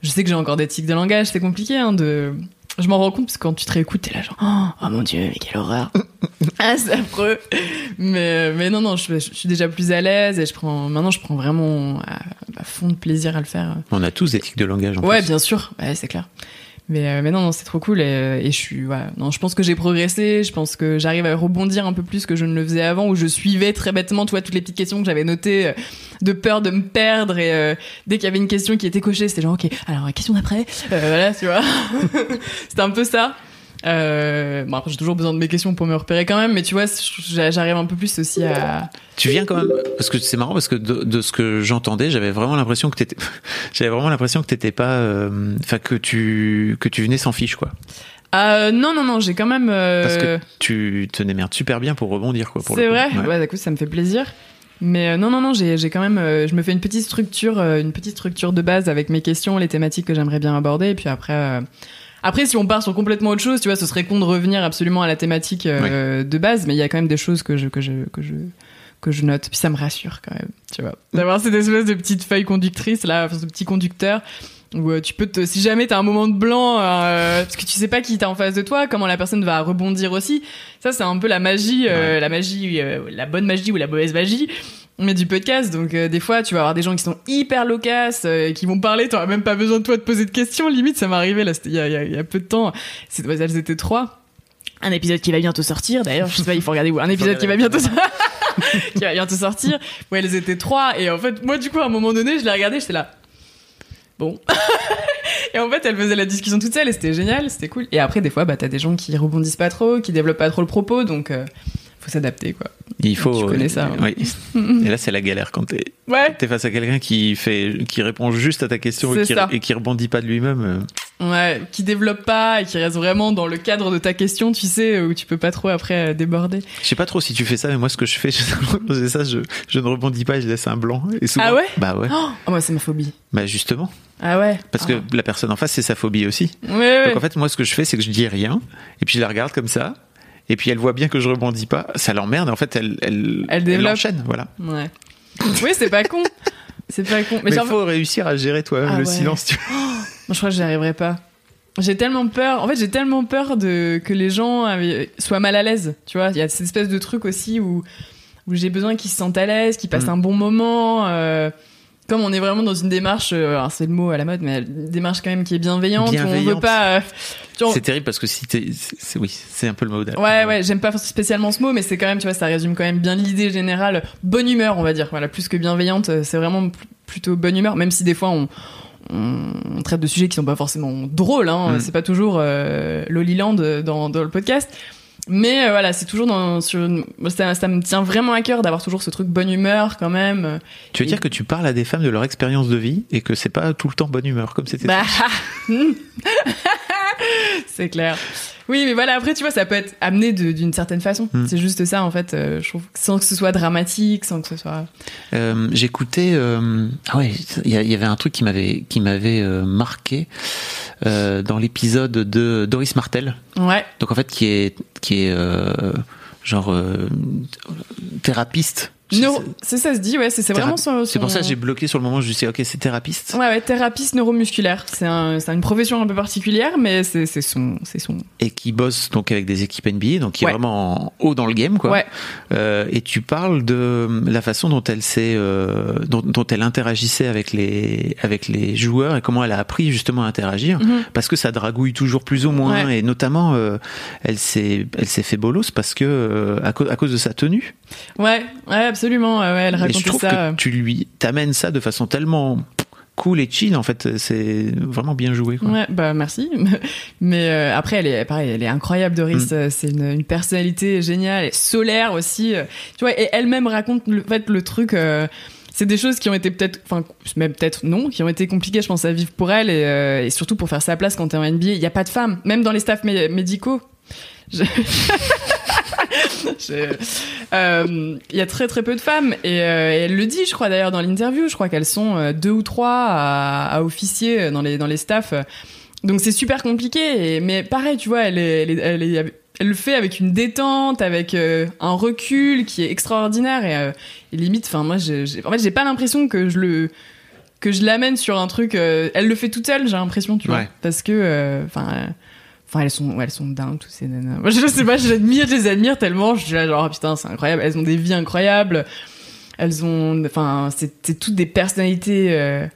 Je sais que j'ai encore des tics de langage, c'est compliqué hein, de je m'en rends compte parce que quand tu te réécoutes, t'es là genre oh, mon dieu, mais quelle horreur. <laughs> ah, c'est affreux. Mais mais non non, je, suis déjà plus à l'aise et je prends maintenant je prends vraiment à, fond de plaisir à le faire. On a tous des tics de langage. En ouais, bien sûr. Ouais, c'est clair. Mais, euh, mais non, non c'est trop cool et, et je suis non je pense que j'ai progressé je pense que j'arrive à rebondir un peu plus que je ne le faisais avant où je suivais très bêtement tu vois toutes les petites questions que j'avais notées euh, de peur de me perdre et euh, dès qu'il y avait une question qui était cochée c'était genre ok alors question d'après voilà tu vois. <laughs> C'était un peu ça euh, bon après j'ai toujours besoin de mes questions pour me repérer quand même, mais tu vois, j'arrive un peu plus aussi à. Tu viens quand même parce que c'est marrant parce que de, ce que j'entendais, j'avais vraiment l'impression que t'étais, <laughs> j'avais vraiment l'impression que t'étais pas, euh, enfin que tu que tu venais sans fiche quoi. Euh, non non non, j'ai quand même. Euh... Parce que tu te démerdes super bien pour rebondir quoi. C'est vrai, ouais, ouais coup ça me fait plaisir. Mais euh, non, non, non, j'ai, j'ai quand même, je me fais une petite structure, une petite structure de base avec mes questions, les thématiques que j'aimerais bien aborder, et puis après, après, si on part sur complètement autre chose, tu vois, ce serait con de revenir absolument à la thématique euh, de base, mais il y a quand même des choses que je, que je, que je, que je note. Puis ça me rassure quand même, tu vois. D'avoir cette espèce de petite feuille conductrice, là, ce petit conducteur, où euh, tu peux te, si jamais t'as un moment de blanc, euh, parce que tu sais pas qui t'as en face de toi, comment la personne va rebondir aussi. Ça, c'est un peu la magie, la magie, la bonne magie ou la mauvaise magie mais du podcast. Donc euh, des fois, tu vas avoir des gens qui sont hyper loquaces, euh, qui vont parler. T'auras même pas besoin de toi de poser de questions. Limite, ça m'est arrivé là, il y a, y a, peu de temps. Elles étaient trois. Un épisode qui va bientôt sortir. D'ailleurs, je sais pas, il faut regarder où. Un épisode qui va bientôt <laughs> qui va bientôt sortir. Où elles étaient trois. Et en fait, moi, du coup, à un moment donné, je l'ai regardé, j'étais là. Bon. <laughs> et en fait, elle faisait la discussion toute seule et c'était génial, c'était cool. Et après, des fois, bah, t'as des gens qui rebondissent pas trop, qui développent pas trop le propos, donc euh, faut s'adapter, quoi. Il faut. Tu connais ça. Oui. <laughs> et là, c'est la galère quand t'es ouais. es face à quelqu'un qui fait, qui répond juste à ta question et qui, et qui, rebondit pas de lui-même. Euh. Ouais, qui développe pas et qui reste vraiment dans le cadre de ta question, tu sais, où tu peux pas trop après euh, déborder. Je sais pas trop si tu fais ça, mais moi, ce que je fais, <laughs> je, ça, je, je ne rebondis pas et je laisse un blanc. Et souvent, ah ouais Bah ouais. Oh, moi, c'est ma phobie. Bah justement. Ah ouais. Parce que ah. la personne en face, c'est sa phobie aussi. Ouais, Donc en fait, moi, ce que je fais, c'est que je dis rien et puis je la regarde comme ça et puis elle voit bien que je rebondis pas, ça l'emmerde. En fait, elle, elle, elle, elle enchaîne, voilà. Ouais. <laughs> Oui, c'est pas con. C'est pas con. Mais il faut réussir à gérer toi-même ah le silence. Tu moi, je crois que j'y arriverai pas. J'ai tellement peur. En fait, j'ai tellement peur de que les gens soient mal à l'aise. Tu vois, il y a cette espèce de truc aussi où où j'ai besoin qu'ils se sentent à l'aise, qu'ils passent mm. un bon moment. Euh, comme on est vraiment dans une démarche, euh, c'est le mot à la mode, mais une démarche quand même qui est bienveillante, on veut pas. Euh, c'est terrible parce que si c'est oui, c'est un peu le mot. Ouais, ouais, j'aime pas spécialement ce mot, mais c'est quand même, tu vois, ça résume quand même bien l'idée générale. Bonne humeur, on va dire. Voilà, plus que bienveillante, euh, c'est vraiment plutôt bonne humeur, même si des fois on, on, traite de sujets qui sont pas forcément drôles. Hein, mm. C'est pas toujours euh, Loliland dans, dans le podcast. Mais euh, voilà, c'est toujours dans sur ça, ça, me tient vraiment à cœur d'avoir toujours ce truc bonne humeur quand même. Tu veux dire que tu parles à des femmes de leur expérience de vie et que c'est pas tout le temps bonne humeur comme c'était. Bah, <laughs> c'est clair. Oui, mais voilà, après, tu vois, ça peut être amené d'une certaine façon. Hmm. C'est juste ça, en fait, euh, je trouve, sans que ce soit dramatique, sans que ce soit. Euh, J'écoutais. Euh, ah ouais, il y, avait un truc qui m'avait qui m'avait marqué dans l'épisode de Doris Martel. Ouais. Donc en fait, qui est qui est genre thérapeute Neuro... C'est ça se dit, ouais, c'est vraiment son. C'est pour ça que j'ai bloqué sur le moment, je me suis dit, ok, c'est thérapeute. Ouais, ouais, thérapeute neuromusculaire. C'est un, une profession un peu particulière, mais c'est son, son. Et qui bosse donc avec des équipes NBA, donc qui est vraiment en haut dans le game, quoi. Ouais. Euh, et tu parles de la façon dont elle s'est, euh, dont, dont, elle interagissait avec les, avec les joueurs et comment elle a appris justement à interagir, Mhm. parce que ça dragouille toujours plus ou moins, Ouais. et notamment, euh, elle s'est, elle s'est fait bolos parce que euh, à, à cause de sa tenue. Ouais, ouais, absolument. Ouais, elle Et je racontait trouve ça. que tu lui t'amènes ça de façon tellement cool et chill en fait c'est vraiment bien joué quoi. Ouais, bah merci. <laughs> Mais euh, après, elle est pareil, elle est incroyable, Doris. Mm. Euh, C'est une, une personnalité géniale, et solaire aussi. euh, Tu vois, et elle-même raconte le en fait le truc. euh, c'est des choses qui ont été peut-être, enfin même peut-être non, qui ont été compliquées, je pense, à vivre pour elle et, euh, et surtout pour faire sa place quand t'es en NBA. Il y a pas de femmes, même dans les staffs mé- médicaux. Je- Je- <laughs> <laughs> Il y a très très peu de femmes et, euh, et elle le dit, je crois d'ailleurs dans l'interview. Je crois qu'elles sont euh, deux ou trois à, à officier dans les dans les staffs. Donc c'est super compliqué. Et, mais pareil, tu vois, elle est, elle est- elle est- elle le fait avec une détente, avec euh, un recul qui est extraordinaire et, euh, et limite. Enfin moi, j'ai, en fait, j'ai pas l'impression que je le que je l'amène sur un truc. euh, elle le fait toute seule, j'ai l'impression, tu vois, parce que euh, enfin. Enfin, elles sont, elles sont dingues, toutes ces nanas. Moi, je sais pas, je les admire, je les admire tellement. Je suis là, genre, putain, c'est incroyable. Elles ont des vies incroyables. Elles ont, enfin, c'est toutes des personnalités. euh,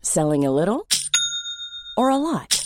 Selling a little or a lot?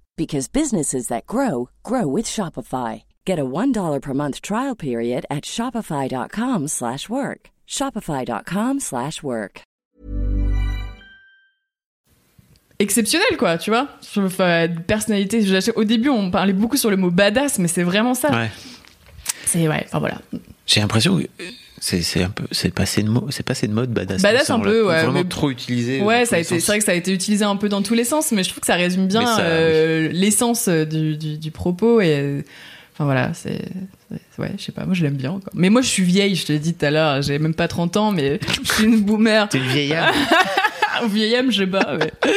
because businesses that grow grow with Shopify. Get a $1 per month trial period at shopify.com/work. slash work. shopify.com/work. slash work. exceptionnel quoi tu vois enfin, personnalité au début on parlait beaucoup sur le mot badass mais c'est vraiment ça Ouais. c'est ouais enfin voilà J'ai l'impression que c'est c'est un peu c'est passé de mode c'est passé de mode badass. Badass, un peu, ouais, Vraiment mais- trop utilisé. ouais ça a été c'est vrai que ça a été utilisé un peu dans tous les sens mais je trouve que ça résume bien ça, euh, l'essence euh, du, du, du propos et enfin voilà c'est ouais je sais pas moi je l'aime bien encore. mais moi je suis vieille je te l'ai dit tout à l'heure j'ai même pas 30 ans mais <laughs> je suis une boomer T'es une vieillard. au vieillem je bats mais... <laughs>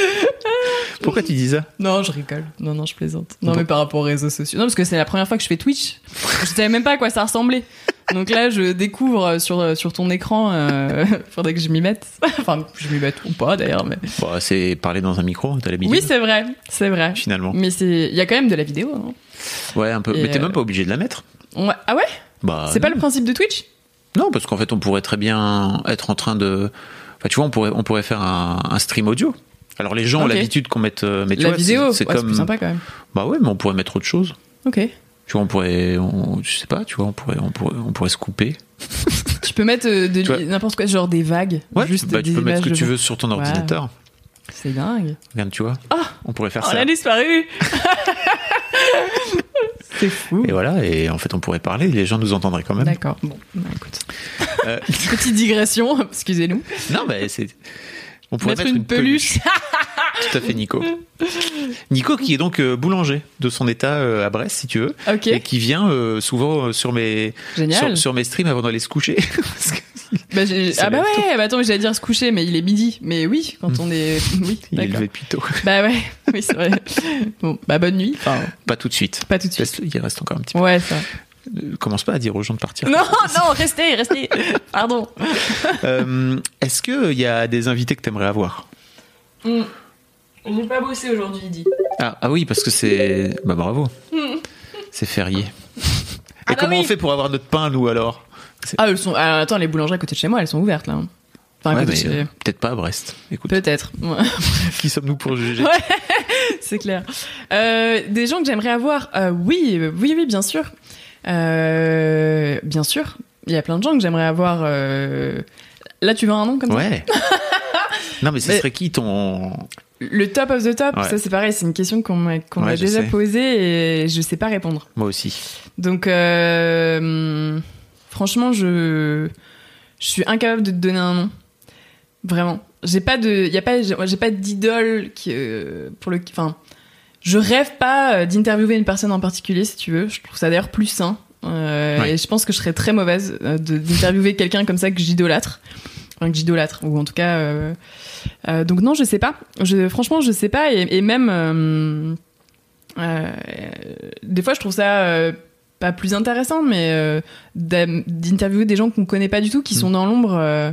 Pourquoi tu dis ça? Non, je rigole. Non, non, je plaisante. Non, Bon. mais par rapport aux réseaux sociaux. Non, parce que c'est la première fois que je fais Twitch. Je savais même pas à quoi ça ressemblait. Donc là, je découvre sur, sur ton écran. Euh, <laughs> faudrait que je m'y mette. <laughs> Enfin, je m'y mette ou pas d'ailleurs. Mais... Bon, c'est parler dans un micro, t'as l'habitude. Oui, c'est vrai. C'est vrai. finalement. Mais c'est, il y a quand même de la vidéo. hein. Ouais, un peu. Et Mais t'es euh, même pas obligé de la mettre. Ouais. Ah ouais? Bah. C'est pas le principe de Twitch? Non, parce qu'en fait, on pourrait très bien être en train de. Enfin, tu vois, on pourrait, on pourrait faire un, un stream audio. Alors, les gens ont l'habitude qu'on mette. euh, Mais tu La vois, vidéo. c'est Ouais, c'est comme. sympa quand même. Bah ouais, mais on pourrait mettre autre chose. Ok. Tu vois, on pourrait, on, je sais pas, tu vois, on pourrait, on pourrait, on pourrait se couper. Tu peux mettre euh, de n'importe quoi, genre des vagues. Ouais, juste bah, des tu peux mettre ce que tu veux sur ton Ouais. ordinateur. C'est dingue. Regarde, tu vois. Ah on pourrait faire On ça. a disparu. <laughs> c'est fou. Et voilà, et en fait, on pourrait parler, les gens nous entendraient quand même. D'accord. Bon, bah, écoute. Euh, <laughs> Petite digression, <laughs> excusez-nous. non, mais c'est. On pourrait Mettre, une, peluche. <laughs> Tout à fait, Nico. Nico, qui est donc euh, boulanger de son état euh, à Brest, si tu veux, et qui vient euh, souvent sur mes sur, sur mes streams avant d'aller se coucher. <laughs> Parce que Bah, ah bah ouais, bah attends, j'allais dire se coucher, mais il est midi. Mais oui, quand on est... Oui, <laughs> il est levé depuis tôt. Bah ouais, oui, c'est vrai. Bon, bah bonne nuit. Enfin, Pas tout de suite. pas tout de suite. Il reste encore un petit peu. Ouais, ça. Commence pas à dire aux gens de partir. Non, non, restez, restez. Pardon. Euh, Est-ce qu'il y a des invités que tu aimerais avoir? Hmm. J'ai pas bossé aujourd'hui, dit. ah, ah oui, parce que c'est. Bah bravo. C'est férié. Et Ah bah comment oui. on fait pour avoir notre pain, nous, alors? Ah, elles sont... attends, les boulangeries à côté de chez moi, elles sont ouvertes, là. Enfin, Ouais, chez- euh, Peut-être pas à Brest. Écoute, Peut-être. <laughs> Ouais. qui sommes-nous pour juger? Ouais, <laughs> c'est clair. Euh, des gens que j'aimerais avoir, euh, oui, oui, oui, bien sûr. Euh, bien sûr. Il y a plein de gens que j'aimerais avoir. euh, Là, tu veux un nom comme ça? Ouais. <laughs> non, mais ce Mais- serait qui ton. Le top of the top, Ouais. ça c'est pareil, c'est une question qu'on m'a qu'on Ouais, m'a je déjà sais. posée et je sais pas répondre. Moi aussi. Donc, euh, hum, Franchement, je je suis incapable de te donner un nom. Vraiment. J'ai pas de y a pas j'ai pas d'idole qui euh, pour le enfin je rêve pas euh, d'interviewer une personne en particulier si tu veux. Je trouve ça d'ailleurs plus sain. Euh, Ouais. Et je pense que je serais très mauvaise euh, d'interviewer <laughs> quelqu'un comme ça que j'idolâtre. Enfin, que j'idolâtre. Ou en tout cas. euh, euh, donc non, je sais pas. Je, franchement, je sais pas. Et, et même. des fois, je trouve ça. pas plus intéressant, mais d'interviewer des gens qu'on connaît pas du tout, qui sont dans l'ombre,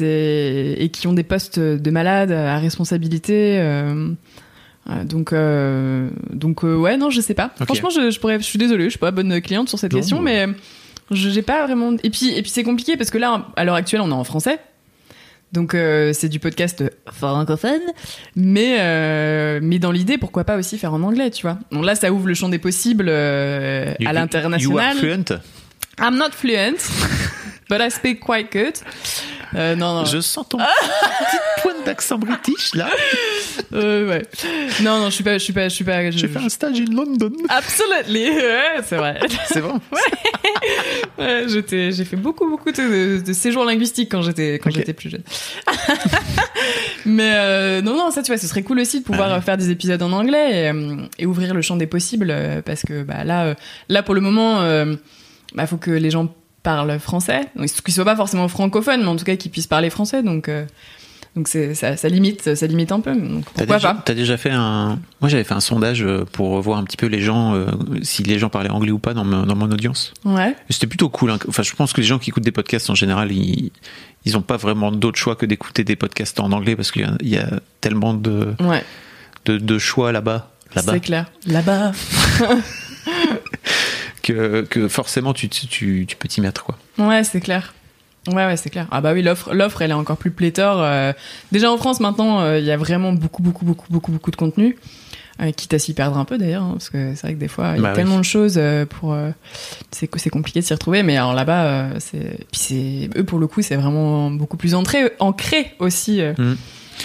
et qui ont des postes de malades à responsabilité. euh, donc, euh, donc euh, ouais, non, je sais pas. Franchement, je, je pourrais, je suis désolée, je suis pas bonne cliente sur cette Non, question, mais- j'ai pas vraiment. Et puis, et puis c'est compliqué parce que là, à l'heure actuelle, on est en français. Donc euh, c'est du podcast francophone, mais euh, mais dans l'idée, pourquoi pas aussi faire en anglais, tu vois. Donc là, ça ouvre le champ des possibles euh, You- à You are l'international. fluent? I'm not fluent, <laughs> but I speak quite good. Euh, non, non. Je sens ton <laughs> petit point d'accent british là. <laughs> Euh, ouais. Non, non, je suis pas, je suis pas, je suis pas. je- J'ai fait un stage in London. Absolutely, ouais, c'est vrai. <laughs> C'est. Ouais, j'étais, j'ai fait beaucoup, beaucoup de, de séjours linguistiques quand j'étais, quand j'étais plus jeune. <laughs> Mais euh, non, non, ça, tu vois, ce serait cool aussi de pouvoir Ah euh, faire des épisodes en anglais et, euh, et ouvrir le champ des possibles parce que bah là, là pour le moment, euh, bah faut que les gens parlent français, qu'ils soient pas forcément francophones, mais en tout cas qu'ils puissent parler français. Donc, euh, donc c'est, ça, ça limite, ça limite un peu. Donc pourquoi déjà, pas t'as déjà fait un. Moi, j'avais fait un sondage euh, pour voir un petit peu les gens, euh, si les gens parlaient anglais ou pas dans, mon- dans mon audience. Ouais. C'était plutôt cool. hein. Enfin, je pense que les gens qui écoutent des podcasts en général, ils, ils ont pas vraiment d'autre choix que d'écouter des podcasts en anglais parce qu'il y a, il y a tellement de, Ouais. de, de choix là-bas, là-bas, C'est clair. Là-bas. <laughs> que, que forcément tu, tu, tu, tu peux t'y mettre, quoi. Ouais, c'est clair. Ouais, ouais, c'est clair. Ah bah oui, l'offre, l'offre, elle est encore plus pléthore. euh. déjà en France maintenant, euh, il y a vraiment beaucoup, beaucoup, beaucoup, beaucoup, beaucoup de contenu. Euh, quitte à s'y perdre un peu d'ailleurs, hein, parce que c'est vrai que des fois, il y a Bah oui. tellement de choses euh, pour. euh, c'est, c'est compliqué de s'y retrouver, mais alors là-bas, euh, c'est. Puis c'est. Eux, pour le coup, c'est vraiment beaucoup plus ancré, ancré aussi. euh.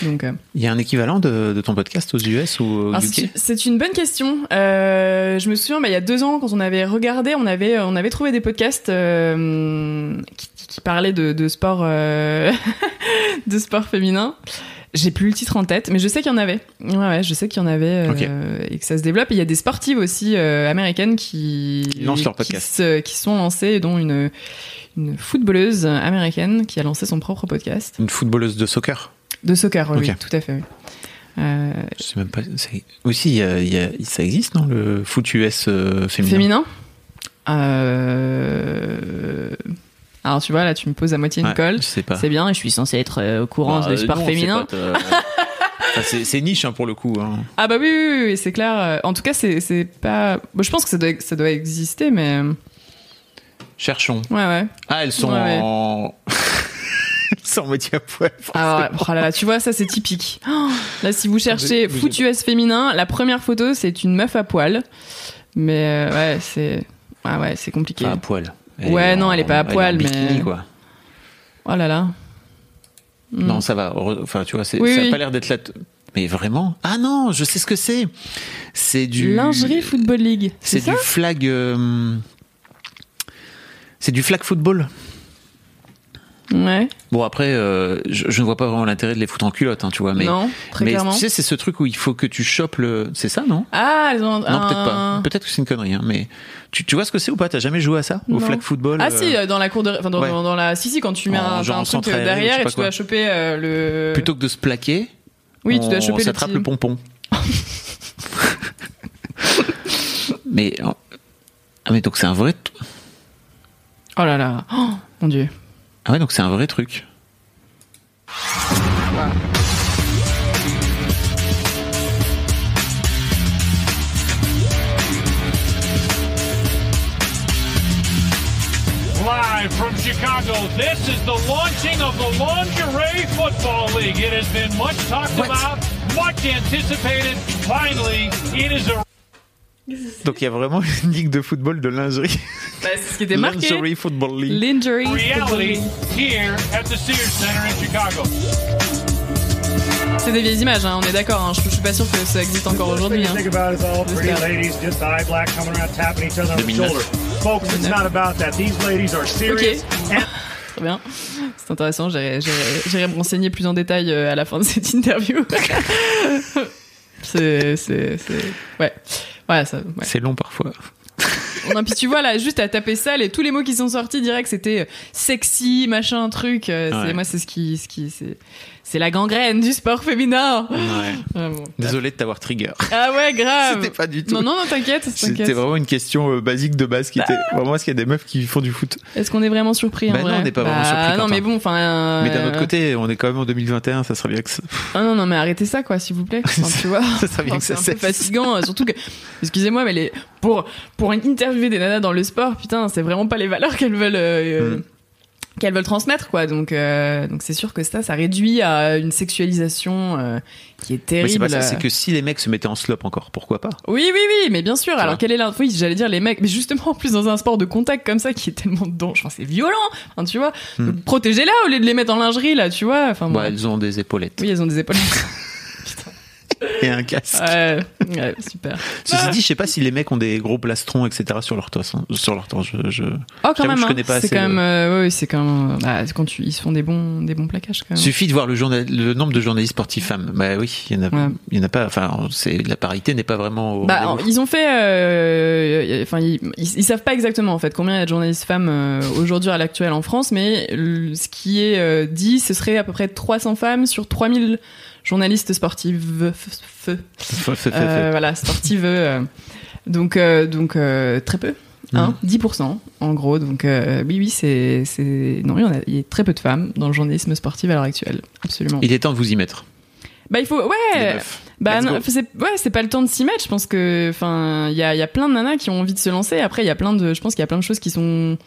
Donc. euh, Il y a un équivalent de, de ton podcast aux US ou au UK c'est- une bonne question. Euh, je me souviens, bah, il y a deux ans, quand on avait regardé, on avait, on avait trouvé des podcasts euh, qui, qui parlaient de, de sport, euh, <laughs> de sport féminin. J'ai plus le titre en tête, mais je sais qu'il y en avait. Ouais, ouais, je sais qu'il y en avait euh, et que ça se développe. Et il y a des sportives aussi euh, américaines qui Qui lancent leur qui podcast. se- qui sont lancées, dont une une footballeuse américaine qui a lancé son propre podcast Une footballeuse de soccer de soccer. Oui, tout à fait. Oui. Euh, Je sais même pas. Aussi, il y a- il y a- ça existe, non Le foot US euh, féminin. Féminin Euh... Alors tu vois, là tu me poses à moitié une Ouais, colle. Je sais pas. C'est bien, et je suis censée être euh, au courant Bah, de sport non, c'est <laughs> féminin. c'est niche hein, pour le coup. hein. Ah bah oui, oui, oui, oui, c'est clair. En tout cas, c'est pas... Bon, je pense que ça doit, ça doit exister, mais... Cherchons. Ouais, ouais. Ah, elles sont Ouais, ouais. en. <laughs> à poil. Ah ouais, oh là là, tu vois, ça c'est typique. Oh, <gasps> là, si vous cherchez US féminin, la première photo, c'est une meuf à poil. Mais euh, ouais, c'est... Ah ouais, c'est compliqué. Pas à poil. Ouais, non, elle est pas à en poil, bikini, mais- quoi. Oh là là. Hmm. Non, ça va. Enfin, tu vois, Oui, ça a oui. pas l'air d'être là. Mais vraiment? Ah non, je sais ce que c'est. C'est du. Lingerie Football League. C'est du flag. euh, C'est du flag football. Ouais. Bon après, euh, je, je ne vois pas vraiment l'intérêt de les foutre en culotte, hein, tu vois. Mais, non, très mais clairement. tu sais, c'est ce truc où il faut que tu chopes le. C'est ça, non? Ah, elles ont Non, un- peut-être pas. Peut-être que c'est une connerie, hein, mais tu, tu vois ce que c'est ou pas? T'as jamais joué à ça? Au flag football Ah euh, si, euh, dans la cour de, enfin dans, ouais. dans- dans la, si si, quand tu mets En un, genre un truc euh, derrière et tu dois choper euh, le. Plutôt que de se plaquer, oui, tu dois on choper le s'attrape le pompon. <laughs> mais ah mais donc c'est un vrai. Oh là là, oh, mon dieu. Ah ouais donc c'est un vrai truc. Live from Chicago, this is the launching of the Lingerie Football League. It has been much talked What? about, much anticipated. Finally, it is a Donc il y a vraiment une ligue de football de lingerie. Bah, c'est ce qui était marqué. Lingerie Football League. Lingerie. Football reality League. here at the Sears Center in Chicago. C'est des vieilles images, hein, on est d'accord. Hein, je, je suis pas sûr que ça existe encore aujourd'hui. Hein. to think about is all pretty Yeah. ladies just eye black coming around tapping each other on the 2009. shoulder. folks, it's not about that. These ladies are serious. Ok. <laughs> Très bien. C'est intéressant. J'irai j'irai- j'irai me renseigner plus en détail euh, à la fin de cette <laughs> interview. <laughs> c'est, c'est, c'est, ouais. Ouais, ça, ouais. C'est long parfois. <laughs> Non, puis tu vois, là, juste à taper ça, et tous les mots qui sont sortis direct, c'était euh, sexy, machin, truc. euh, c'est, Ouais. moi, c'est ce qui, ce qui, c'est, c'est la gangrène du sport féminin. Ouais. Ah, bon. Désolé de t'avoir trigger. Ah ouais, grave. C'était pas du tout. Non, non, non, t'inquiète, C'était vraiment une question euh, basique de base qui était vraiment est-ce qu'il y a des meufs qui font du foot? Est-ce qu'on est vraiment surpris Bah en non, vrai on n'est pas vraiment surpris, Non, mais bon, enfin. euh, Mais d'un autre côté, on est quand même en 2021, ça serait bien que ça, Ah non, non, mais arrêtez ça, quoi, s'il vous plaît. <laughs> Enfin, tu vois. ça serait bien Enfin, que c'est ça un peu cesse. fatigant, euh, surtout que, excusez-moi, mais les, pour, pour interviewer des nanas dans le sport, putain, c'est vraiment pas les valeurs qu'elles veulent, euh, Mm. Qu'elles veulent transmettre, quoi. Donc, euh, donc c'est sûr que ça, ça réduit à une sexualisation euh, qui est terrible. c'est que si les mecs se mettaient en slop encore, pourquoi pas? Oui, oui, oui, mais bien sûr. Alors, quelle est la, oui, j'allais dire les mecs, mais justement, en plus dans un sport de contact comme ça qui est tellement dangereux, enfin, c'est violent, enfin, tu vois. Mm. Donc, Protégez-la au lieu de les mettre en lingerie, là, tu vois. Enfin, bon. Bah, elles ont des épaulettes Oui, elles ont des épaules. <laughs> et un casque. ouais, ouais, super. Ceci dit, je sais pas si les mecs ont des gros plastrons, etc. sur leur torse. hein. Sur leur torse, je, je- Oh, quand même, je hein. connais pas c'est assez quand même, le- euh, ouais, c'est quand même, euh, bah, c'est quand tu, ils se font des bons, des bons plaquages quand même. Suffit de voir le, journal, le nombre de journalistes sportifs femmes. Bah oui, il y en a, Ouais. il y en a pas. Enfin, c'est la parité n'est pas vraiment. Au Bah, ils ont fait, euh, enfin, ils, ils, ils savent pas exactement en fait combien il y a de journalistes femmes euh, aujourd'hui à l'actuel en France, mais le- ce qui est dit, ce serait à peu près 300 femmes sur 3000 fait- fait- euh, voilà, sportives. euh, donc, euh, donc euh, très peu. Hein, 10% en gros, donc euh, oui, oui, c'est, non, il y a, il y a très peu de femmes dans le journalisme sportif à l'heure actuelle, absolument. Il est temps de vous y mettre. Bah il faut, ouais, bah non, c'est ouais, c'est pas le temps de s'y mettre. Je pense que, enfin, il y a, il y a plein de nanas qui ont envie de se lancer. Après, il y a plein de, je pense qu'il y a plein de choses qui sont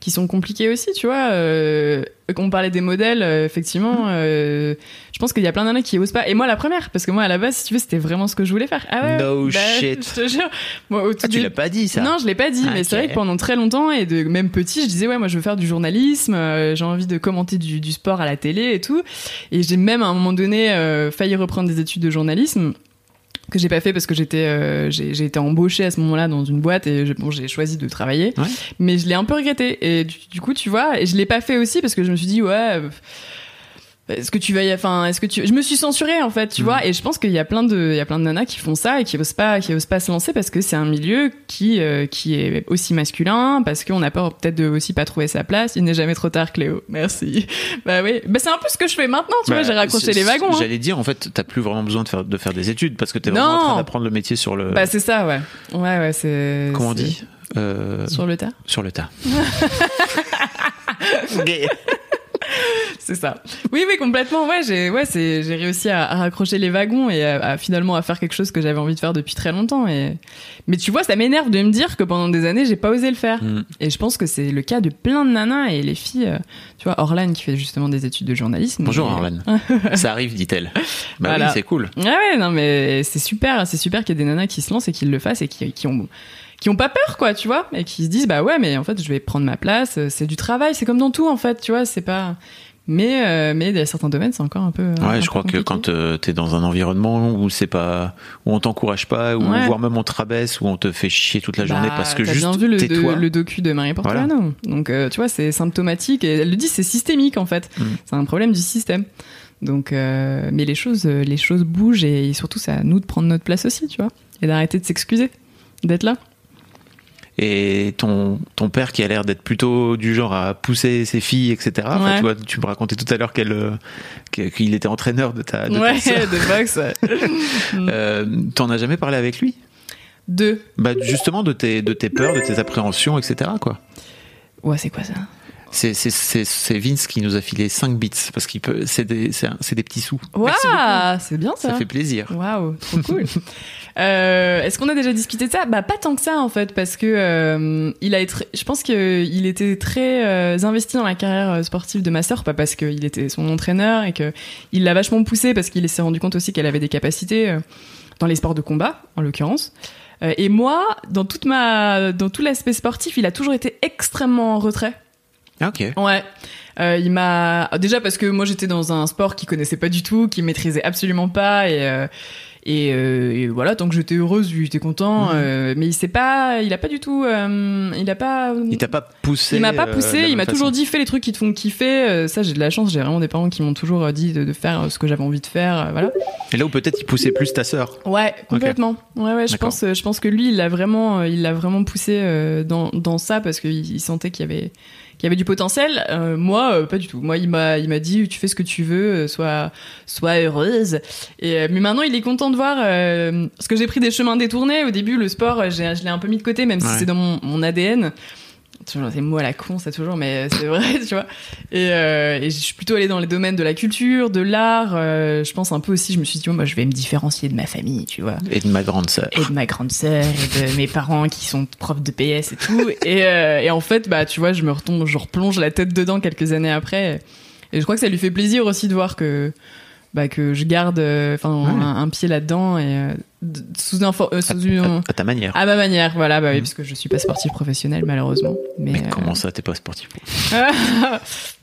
qui sont compliquées aussi, tu vois. Euh, on parlait des modèles, euh, effectivement, euh, je pense qu'il y a plein nanas qui osent pas. Et moi, la première, parce que moi, à la base, si tu veux, c'était vraiment ce que je voulais faire. Ah ouais. No bah, shit. Je te jure. Moi, au tout Ah, tu l'as pas dit ça non, je l'ai pas dit, mais Ok. c'est vrai que pendant très longtemps et de même petit, je disais ouais, moi je veux faire du journalisme, euh, j'ai envie de commenter du, du sport à la télé et tout. Et j'ai même à un moment donné euh, failli reprendre des études de journalisme que j'ai pas fait parce que j'étais euh, j'ai été embauchée à ce moment-là dans une boîte et j'ai- bon j'ai choisi de travailler Ouais. mais je l'ai un peu regretté et du, du coup tu vois et je l'ai pas fait aussi parce que je me suis dit ouais euh, est-ce que tu vas y enfin est-ce que tu je me suis censurée en fait tu Mhm. vois et je pense qu'il y a plein de il y a plein de nanas qui font ça et qui osent pas qui osent pas se lancer parce que c'est un milieu qui euh, qui est aussi masculin parce qu'on a peur peut-être de aussi pas trouver sa place il n'est jamais trop tard Cléo merci <laughs> bah oui bah c'est un peu ce que je fais maintenant tu Bah, vois j'ai raccroché les wagons hein. J'allais dire, en fait, t'as plus vraiment besoin de faire, de faire des études parce que t'es vraiment Non. en train d'apprendre le métier sur le. bah c'est ça ouais ouais ouais c'est comment on dit Euh, sur le tas Sur le tas. <laughs> C'est ça. Oui, oui, complètement. Ouais, j'ai, ouais, c'est, j'ai réussi à, à raccrocher les wagons et à, à finalement à faire quelque chose que j'avais envie de faire depuis très longtemps. Et mais tu vois, ça m'énerve de me dire que pendant des années, j'ai pas osé le faire. Mm. Et je pense que c'est le cas de plein de nanas et les filles. euh, tu vois, Orlan qui fait justement des études de journalisme. Bonjour Et- <laughs> ça arrive, dit-elle. Bah Voilà. oui, c'est cool. Ouais, ouais, non, mais c'est super, c'est super qu'il y ait des nanas qui se lancent et qui le fassent et qui, qui ont qui ont pas peur quoi tu vois et qui se disent bah ouais mais en fait je vais prendre ma place euh, c'est du travail c'est comme dans tout en fait tu vois c'est pas mais euh, mais dans certains domaines c'est encore un peu un Ouais, peu je crois que quand euh, t'es dans un environnement où c'est pas, où on t'encourage pas, où Ouais. voire même on te rabaisse, où on te fait chier toute la journée Bah, parce que t'as juste bien vu le, de- le docu de Marie Portolano. Donc, euh, tu vois, c'est symptomatique. Et elle le dit, c'est systémique, en fait. Mm. C'est un problème du système. Donc, euh, mais les choses, euh, les choses bougent et surtout, c'est à nous de prendre notre place aussi, tu vois. Et d'arrêter de s'excuser d'être là. Et ton, ton père qui a l'air d'être plutôt du genre à pousser ses filles, etc. Enfin, Ouais. tu vois, tu me racontais tout à l'heure euh, qu'il était entraîneur de ta, de ouais, de boxe. <laughs> Euh, T'en as jamais parlé avec lui? Deux. Bah justement de tes, de tes peurs, de tes appréhensions, etc. Quoi. Ouais, c'est quoi ça? C'est, Vince qui nous a filé 5 bits parce qu'il peut, c'est des, c'est, un- des petits sous. Waouh, c'est bien ça. Ça fait plaisir. Waouh, trop cool. <laughs> Euh, Est-ce qu'on a déjà discuté de ça? Bah pas tant que ça en fait, parce que euh, il a été, je pense que il était très euh, investi dans la carrière sportive de ma sœur, pas parce qu'il était son entraîneur et que il l'a vachement poussé parce qu'il s'est rendu compte aussi qu'elle avait des capacités dans les sports de combat, en l'occurrence. Et moi, dans toute ma, dans tout l'aspect sportif, il a toujours été extrêmement en retrait. Ah, ok. Ouais. Euh, il m'a déjà parce que moi j'étais dans un sport qu'il connaissait pas du tout, qu'il maîtrisait absolument pas et euh, Et, euh, et voilà, tant que j'étais heureuse, il était content. Mhm. mais il s'est pas, il a pas du tout, il a pas. Il t'a pas poussé. Il m'a pas poussé, il m'a toujours dit fais les trucs qui te font kiffer. Ça, j'ai de la chance, j'ai vraiment des parents qui m'ont toujours dit de, de faire ce que j'avais envie de faire. voilà. Et là où peut-être il poussait plus ta sœur. Ouais, complètement. Ouais, ouais, je pense, je pense que lui, il l'a vraiment, il l'a vraiment poussé dans, dans ça parce qu'il il sentait qu'il y avait, qu'il y avait du potentiel. Euh, moi, euh, pas du tout. Moi, il m'a, il m'a dit, tu fais ce que tu veux, euh, sois, sois heureuse. Et euh, mais maintenant, il est content de voir euh, parce que j'ai pris des chemins détournés. Au début, le sport, euh, j'ai, je l'ai un peu mis de côté, même si c'est dans mon, mon ADN. Toujours des mots à la con, ça toujours, mais c'est vrai, <laughs> tu vois. Et, euh, et je suis plutôt allée dans les domaines de la culture, de l'art. euh, je pense un peu aussi, je me suis dit, oh, moi, je vais me différencier de ma famille, tu vois Et de ma grande sœur. et de ma grande sœur et de mes parents qui sont profs de PS et tout. Et, euh, et en fait, bah, tu vois, je me retombe, je replonge la tête dedans quelques années après. Et je crois que ça lui fait plaisir aussi de voir que, bah, que je garde, euh, enfin, Ouais. un, un pied là-dedans et euh, sous un, for- euh, sous une, À, à ta manière. à ma manière, voilà, bah oui, Mhm. parce que je suis pas sportif professionnel malheureusement. Mais, Mais comment ça, t'es pas sportif <laughs>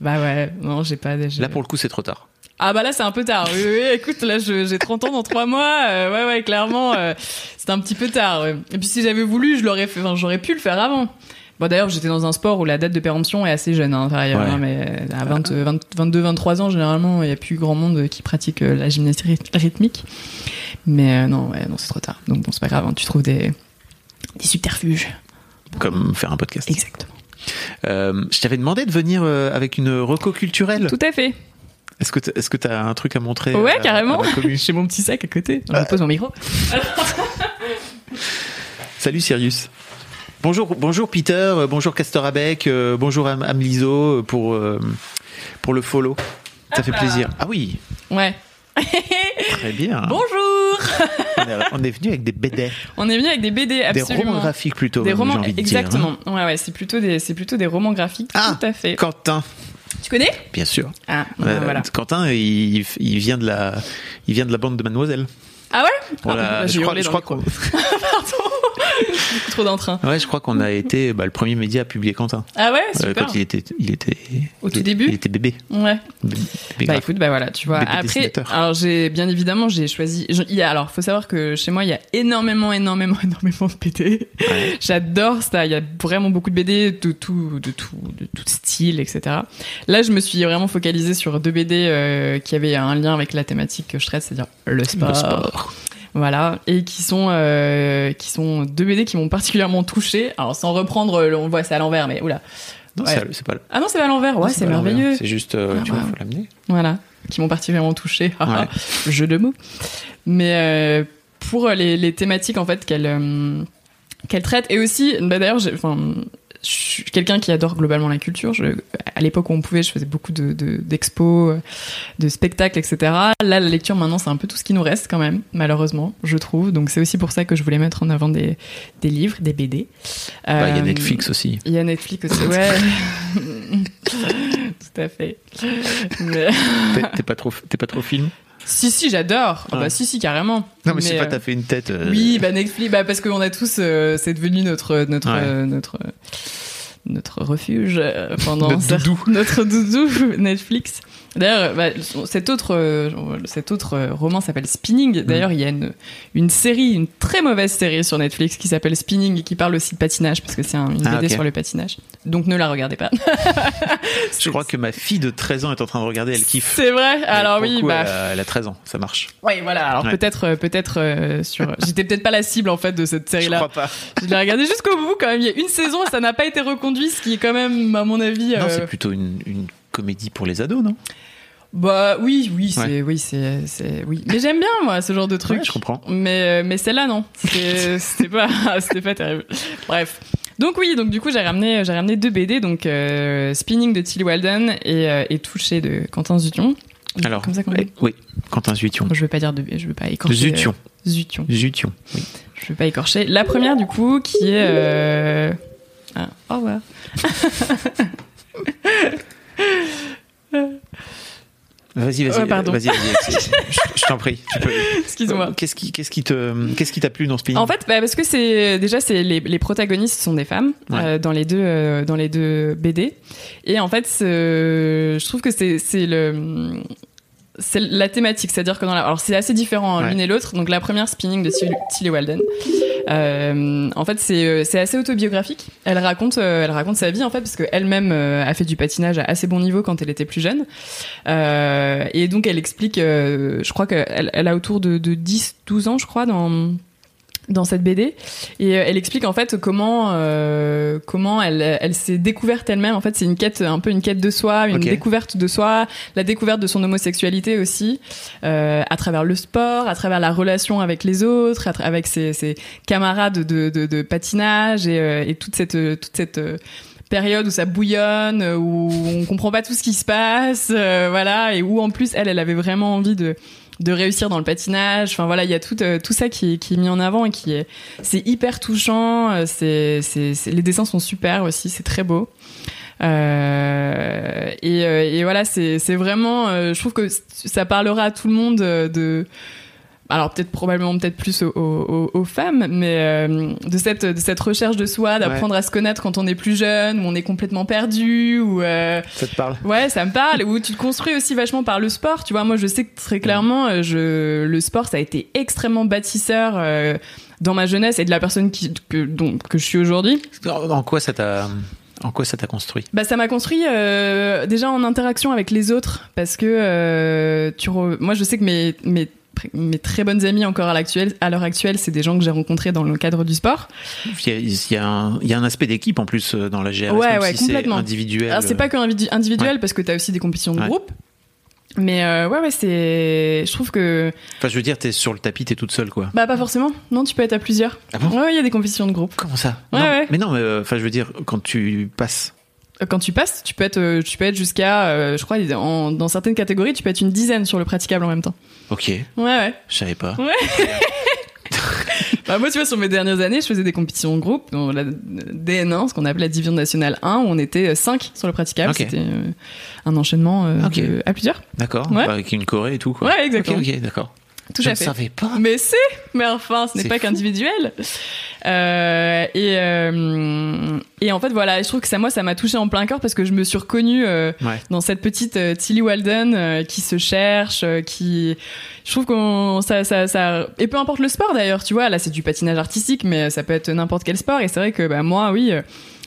Bah ouais, non, j'ai pas. j'ai- Là, pour le coup, c'est trop tard. ah bah là c'est un peu tard. Oui, oui, oui. écoute, là je- j'ai 30 ans dans 3 mois. euh, ouais, ouais, clairement, euh, c'est un petit peu tard. ouais. Et puis si j'avais voulu, je l'aurais fait. Enfin, j'aurais pu le faire avant. Bon d'ailleurs, j'étais dans un sport où la date de péremption est assez jeune, hein, par ailleurs, Ouais. hein, mais à 20, 20, 22, 23 ans, généralement, il y a plus grand monde qui pratique euh, la gymnastique ryth- rythmique. Mais euh, non, ouais, non, c'est trop tard. Donc bon, c'est pas grave. hein, tu trouves des des subterfuges. Comme faire un podcast. Exactement. Euh, je t'avais demandé de venir euh, avec une reco culturelle. Tout à fait. Est-ce que t'as- est-ce que t'as un truc à montrer Ouais, à- carrément. <laughs> J'ai mon petit sac à côté. Je pose mon micro. Salut Sirius. Bonjour, bonjour Peter, euh, bonjour Castor Abec, euh, bonjour Am, euh, pour, pour le follow. Ça fait plaisir. Ah oui, Ouais. <laughs> très bien. Bonjour. On est, venu avec des BD, On est venu avec des BD des absolument. romans graphiques plutôt. Des romans, j'ai envie de exactement. Dire, hein. Ouais, ouais, c'est plutôt des, c'est plutôt des romans graphiques. Ah, Tout à fait. Quentin, Tu connais? Bien sûr. Ah, Euh, voilà. Quentin, il, il vient de la, il vient de la bande de Mademoiselle. Ah ouais? Ah, bah, je crois, je crois. <laughs> Beaucoup trop d'entrain. ouais, je crois qu'on a été bah, le premier média à publier Quentin. Ah ouais, Euh, super. quand il était, il était Au il- tout début il était bébé. Ouais. Bébé Bah écoute, bah voilà, tu vois. Bébé Après, alors j'ai bien évidemment j'ai choisi. je- il y a, alors faut savoir que chez moi il y a énormément, énormément, <laughs> énormément de BD. Ouais. J'adore ça. Il y a vraiment beaucoup de BD de tout, de tout, de tout style, etc. Là, je me suis vraiment focalisée sur deux BD euh, qui avaient un lien avec la thématique que je traite, c'est-à-dire le sport. Le sport. Voilà, et qui sont euh, qui sont deux BD qui m'ont particulièrement touchée. Alors sans reprendre, on voit c'est à l'envers, mais oula. Non, Ouais. c'est- pas. Ah non, c'est à l'envers. Ouais, c'est merveilleux. C'est juste, euh, Ah, tu vois, faut l'amener. Voilà, qui m'ont particulièrement touchée. <laughs> Ouais. Jeu de mots. Mais euh, pour les, les thématiques en fait qu'elle euh, qu'elle traite et aussi, bah d'ailleurs, j'ai- enfin, je suis quelqu'un qui adore globalement la culture. Je, à l'époque où on pouvait, je faisais beaucoup de de- d'expos, de, spectacles, etc. Là, la lecture maintenant, c'est un peu tout ce qui nous reste quand même, malheureusement, je trouve. Donc c'est aussi pour ça que je voulais mettre en avant des des livres, des BD. Bah, Il y a Euh, Netflix aussi. il y a Netflix aussi, <laughs> ouais. <laughs> Tout à fait. Mais- T'es pas trop, t'es pas trop film? Si, si, j'adore. Ah bah, si, si, carrément. Non, mais, c'est pas euh, t'as fait une tête. euh, Oui, bah, Netflix, bah, parce qu'on a tous, euh, c'est devenu notre, notre, Ouais. euh, notre, euh, notre refuge euh, pendant Notre doudou. notre doudou <laughs> Netflix. D'ailleurs, bah, cet autre, euh, cet autre euh, roman s'appelle Spinning. D'ailleurs, il y a une, une série, une très mauvaise série sur Netflix qui s'appelle Spinning et qui parle aussi de patinage parce que c'est un- une Ah, BD sur le patinage. Donc ne la regardez pas. <laughs> Je crois que ma fille de 13 ans est en train de regarder, elle kiffe. C'est vrai. Mais Alors oui, coup, bah. Elle a, elle a 13 ans, ça marche. Oui, voilà. Alors Ouais. peut-être, euh, peut-être euh, sur. <laughs> J'étais peut-être pas la cible en fait de cette Je série-là. crois pas. Je l'ai regardé jusqu'au bout quand même. Il y a une saison et ça n'a pas été reconduit, ce qui est quand même, à mon avis. Non, c'est plutôt une, une comédie pour les ados, non? Bah oui, oui, c'est, Ouais. oui, c'est, c'est, oui. Mais j'aime bien moi ce genre de truc. Ouais, je comprends. Mais, euh, mais celle-là non. <laughs> C'était, pas, c'était pas terrible. Bref. Donc oui, donc du coup j'ai ramené, j'ai ramené deux BD, donc euh, Spinning de Tilly Walden et, euh, et Touché de Quentin Zution. Alors, comme ça qu'on dit. eh, oui, Quentin Zution. Je veux pas dire de, je veux pas écorcher. Zution. euh, Zution. Zution. Oui. Je veux pas écorcher. La première, du coup, qui est. Ah, au revoir. <laughs> Vas-y, vas-y. Vas-y, <laughs> vas-y. je t'en prie. peux. Excuse-moi. Qu'est-ce qui, qu'est-ce qui te, qu'est-ce qui t'a plu dans ce pays En fait, bah, parce que c'est déjà c'est les, les protagonistes sont des femmes Ouais. euh, dans les deux euh, dans les deux BD et en fait je trouve que c'est c'est le c'est la thématique, c'est-à-dire que dans la, alors c'est assez différent Ouais. l'une et l'autre. Donc la première spinning de Tilly Tilly Walden. Euh, en fait, c'est euh, c'est assez autobiographique. Elle raconte euh, elle raconte sa vie en fait parce qu'elle-même euh, a fait du patinage à assez bon niveau quand elle était plus jeune. Euh, et donc elle explique, je crois qu'elle elle a autour de, de 10-12 ans, je crois, dans dans cette BD et euh, elle explique en fait comment euh, comment elle elle s'est découverte elle-même. En fait c'est une quête un peu une quête de soi une découverte de soi la découverte de son homosexualité aussi euh, à travers le sport à travers la relation avec les autres avec ses, ses camarades de, de, de patinage et, euh, et toute cette toute cette euh, période où ça bouillonne où on comprend pas tout ce qui se passe euh, voilà et où en plus elle elle avait vraiment envie de de réussir dans le patinage. Enfin voilà, il y a tout euh, tout ça qui est, mis en avant et qui est c'est hyper touchant. euh, C'est c'est les dessins sont super aussi, c'est très beau. Euh, et, et voilà, c'est c'est vraiment. je trouve que ça parlera à tout le monde de. Alors peut-être probablement peut-être plus aux, aux- aux femmes, mais euh, de cette de cette recherche de soi, d'apprendre à se connaître quand on est plus jeune, où on est complètement perdu, ou euh, Ça te parle? Ouais, ça me parle. Où tu te construis aussi vachement par le sport. Tu vois, moi, je sais que très clairement, euh, je, le sport, ça a été extrêmement bâtisseur euh, dans ma jeunesse et de la personne qui, que, dont, que je suis aujourd'hui. En en quoi ça t'a en quoi ça t'a construit? Bah, ça m'a construit euh, déjà en interaction avec les autres parce que euh, tu re- moi, je sais que mes, mes mes très bonnes amies encore à l'actuel à l'heure actuelle c'est des gens que j'ai rencontrés dans le cadre du sport Il y a, il y a un, il y a un aspect d'équipe en plus euh, dans la GRS, Ouais, même ouais, si c'est individuel. alors c'est pas que individu- individuel Ouais. parce que t'as aussi des compétitions de groupe mais euh, ouais ouais c'est je trouve que Enfin, je veux dire, t'es sur le tapis, t'es toute seule, quoi. Bah pas forcément. Non, tu peux être à plusieurs. Ah bon? Ouais, il y a des compétitions de groupe. Comment ça? Ouais, non, ouais. Mais non, mais euh, enfin, je veux dire, quand tu passes. Euh, Quand tu passes, tu peux être, euh, tu peux être jusqu'à, euh, je crois, en- dans certaines catégories, tu peux être une dizaine sur le praticable en même temps. Ok, Ouais, ouais. je savais pas. <laughs> Bah, moi, tu vois, sur mes dernières années, je faisais des compétitions de groupe, dans la DN1, ce qu'on appelle la division nationale 1, où on était 5 sur le praticable. Ok. C'était euh, un enchaînement euh, de- à plusieurs. D'accord. Ouais. Avec une Corée et tout, quoi. Ouais, exactement. Ok, ok, d'accord. Tout je à ne fait. savais pas. Mais c'est, mais enfin, ce n'est pas qu'individuel. Euh, et euh, et en fait voilà, je trouve que ça moi ça m'a touché en plein cœur parce que je me suis reconnue euh, Ouais. dans cette petite Tilly Walden qui se cherche, qui je trouve qu'on ça ça ça et peu importe le sport d'ailleurs, tu vois, là c'est du patinage artistique mais ça peut être n'importe quel sport et c'est vrai que bah moi oui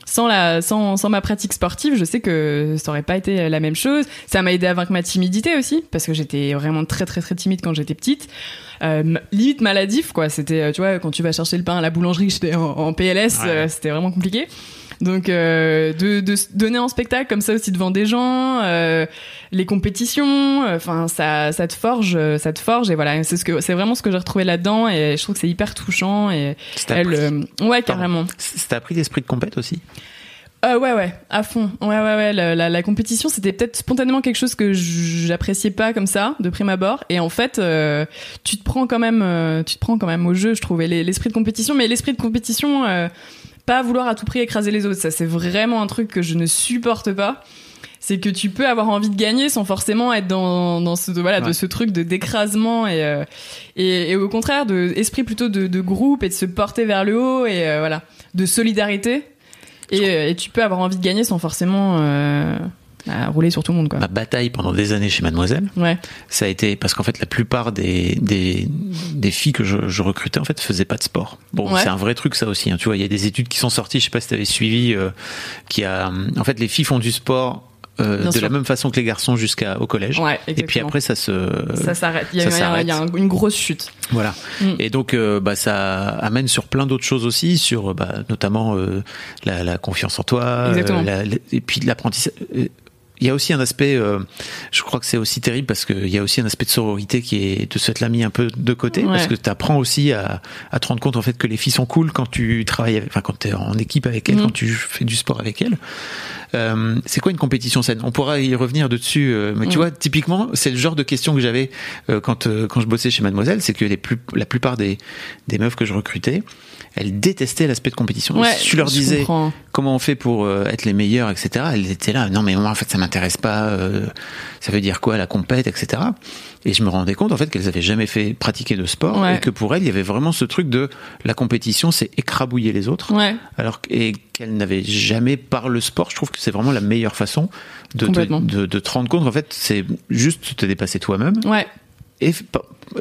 sans la sans, sans ma pratique sportive, je sais que ça aurait pas été la même chose. Ça m'a aidé à vaincre ma timidité aussi parce que j'étais vraiment très très très timide quand j'étais petite. Euh, limite maladif quoi, c'était euh, tu vois quand tu vas chercher le pain à la boulangerie, j'étais en, en PLS, Ouais. euh, c'était vraiment compliqué. Donc euh, de, de se donner en spectacle comme ça aussi devant des gens, euh, les compétitions, enfin ça ça te forge, euh, ça te forge et voilà, c'est ce que c'est vraiment ce que j'ai retrouvé là-dedans et je trouve que c'est hyper touchant et elle euh, ouais carrément. Ça t'a appris l'esprit de compète aussi Euh, ouais, ouais, à fond. Ouais, ouais, ouais. La, la, la compétition, c'était peut-être spontanément quelque chose que j'appréciais pas comme ça, de prime abord. Et en fait, euh, tu te prends quand même, euh, tu te prends quand même au jeu, je trouvais les- l'esprit de compétition. Mais l'esprit de compétition, euh, pas vouloir à tout prix écraser les autres, ça c'est vraiment un truc que je ne supporte pas. C'est que tu peux avoir envie de gagner sans forcément être dans, dans ce voilà de ce truc de d'écrasement et, euh, et et au contraire de esprit plutôt de, de groupe et de se porter vers le haut et euh, voilà de solidarité. Et, euh, et tu peux avoir envie de gagner sans forcément euh, bah, rouler sur tout le monde quoi. Ma bataille pendant des années chez Mademoiselle, Ouais. ça a été parce qu'en fait la plupart des des, des filles que je, je recrutais en fait faisaient pas de sport. Bon, Ouais. c'est un vrai truc ça aussi. hein. Tu vois, il y a des études qui sont sorties. Je sais pas si tu avais suivi, euh, qui a en fait les filles font du sport. euh, de sûr. la même façon que les garçons jusqu'à au collège. Ouais, Et puis après ça se ça s'arrête. Il y a, ça y une grosse chute. Voilà. Mm. Et donc, euh, bah, ça amène sur plein d'autres choses aussi, sur bah, notamment euh, la, la confiance en toi, Exactement. la- la- et puis l'apprentissage. Il y a aussi un aspect, euh, je crois que c'est aussi terrible parce qu'il y a aussi un aspect de sororité qui est de cette l'a mis un peu de côté Ouais. parce que tu apprends aussi à, à te rendre compte en fait que les filles sont cool quand tu travailles, avec, enfin quand tu es en équipe avec elles, Mhm. quand tu fais du sport avec elles. Euh, c'est quoi une compétition saine? On pourra y revenir dessus, euh, mais tu vois, typiquement, c'est le genre de question que j'avais euh, quand euh, quand je bossais chez Mademoiselle, c'est que les plus, la plupart des des meufs que je recrutais, elles détestaient l'aspect de compétition. Ouais, si tu leur disais comprends. comment on fait pour euh, être les meilleurs, etc., elles étaient là. Non, mais moi, en fait, ça m'intéresse pas. euh, ça veut dire quoi la compète, etc. Et je me rendais compte en fait qu'elles avaient jamais fait pratiquer de sport Ouais. et que pour elles, il y avait vraiment ce truc de la compétition, c'est écrabouiller les autres. Ouais. Alors et qu'elles n'avaient jamais par le sport. Je trouve que c'est vraiment la meilleure façon de de, de te rendre compte. En fait, c'est juste te dépasser toi-même Ouais. Et,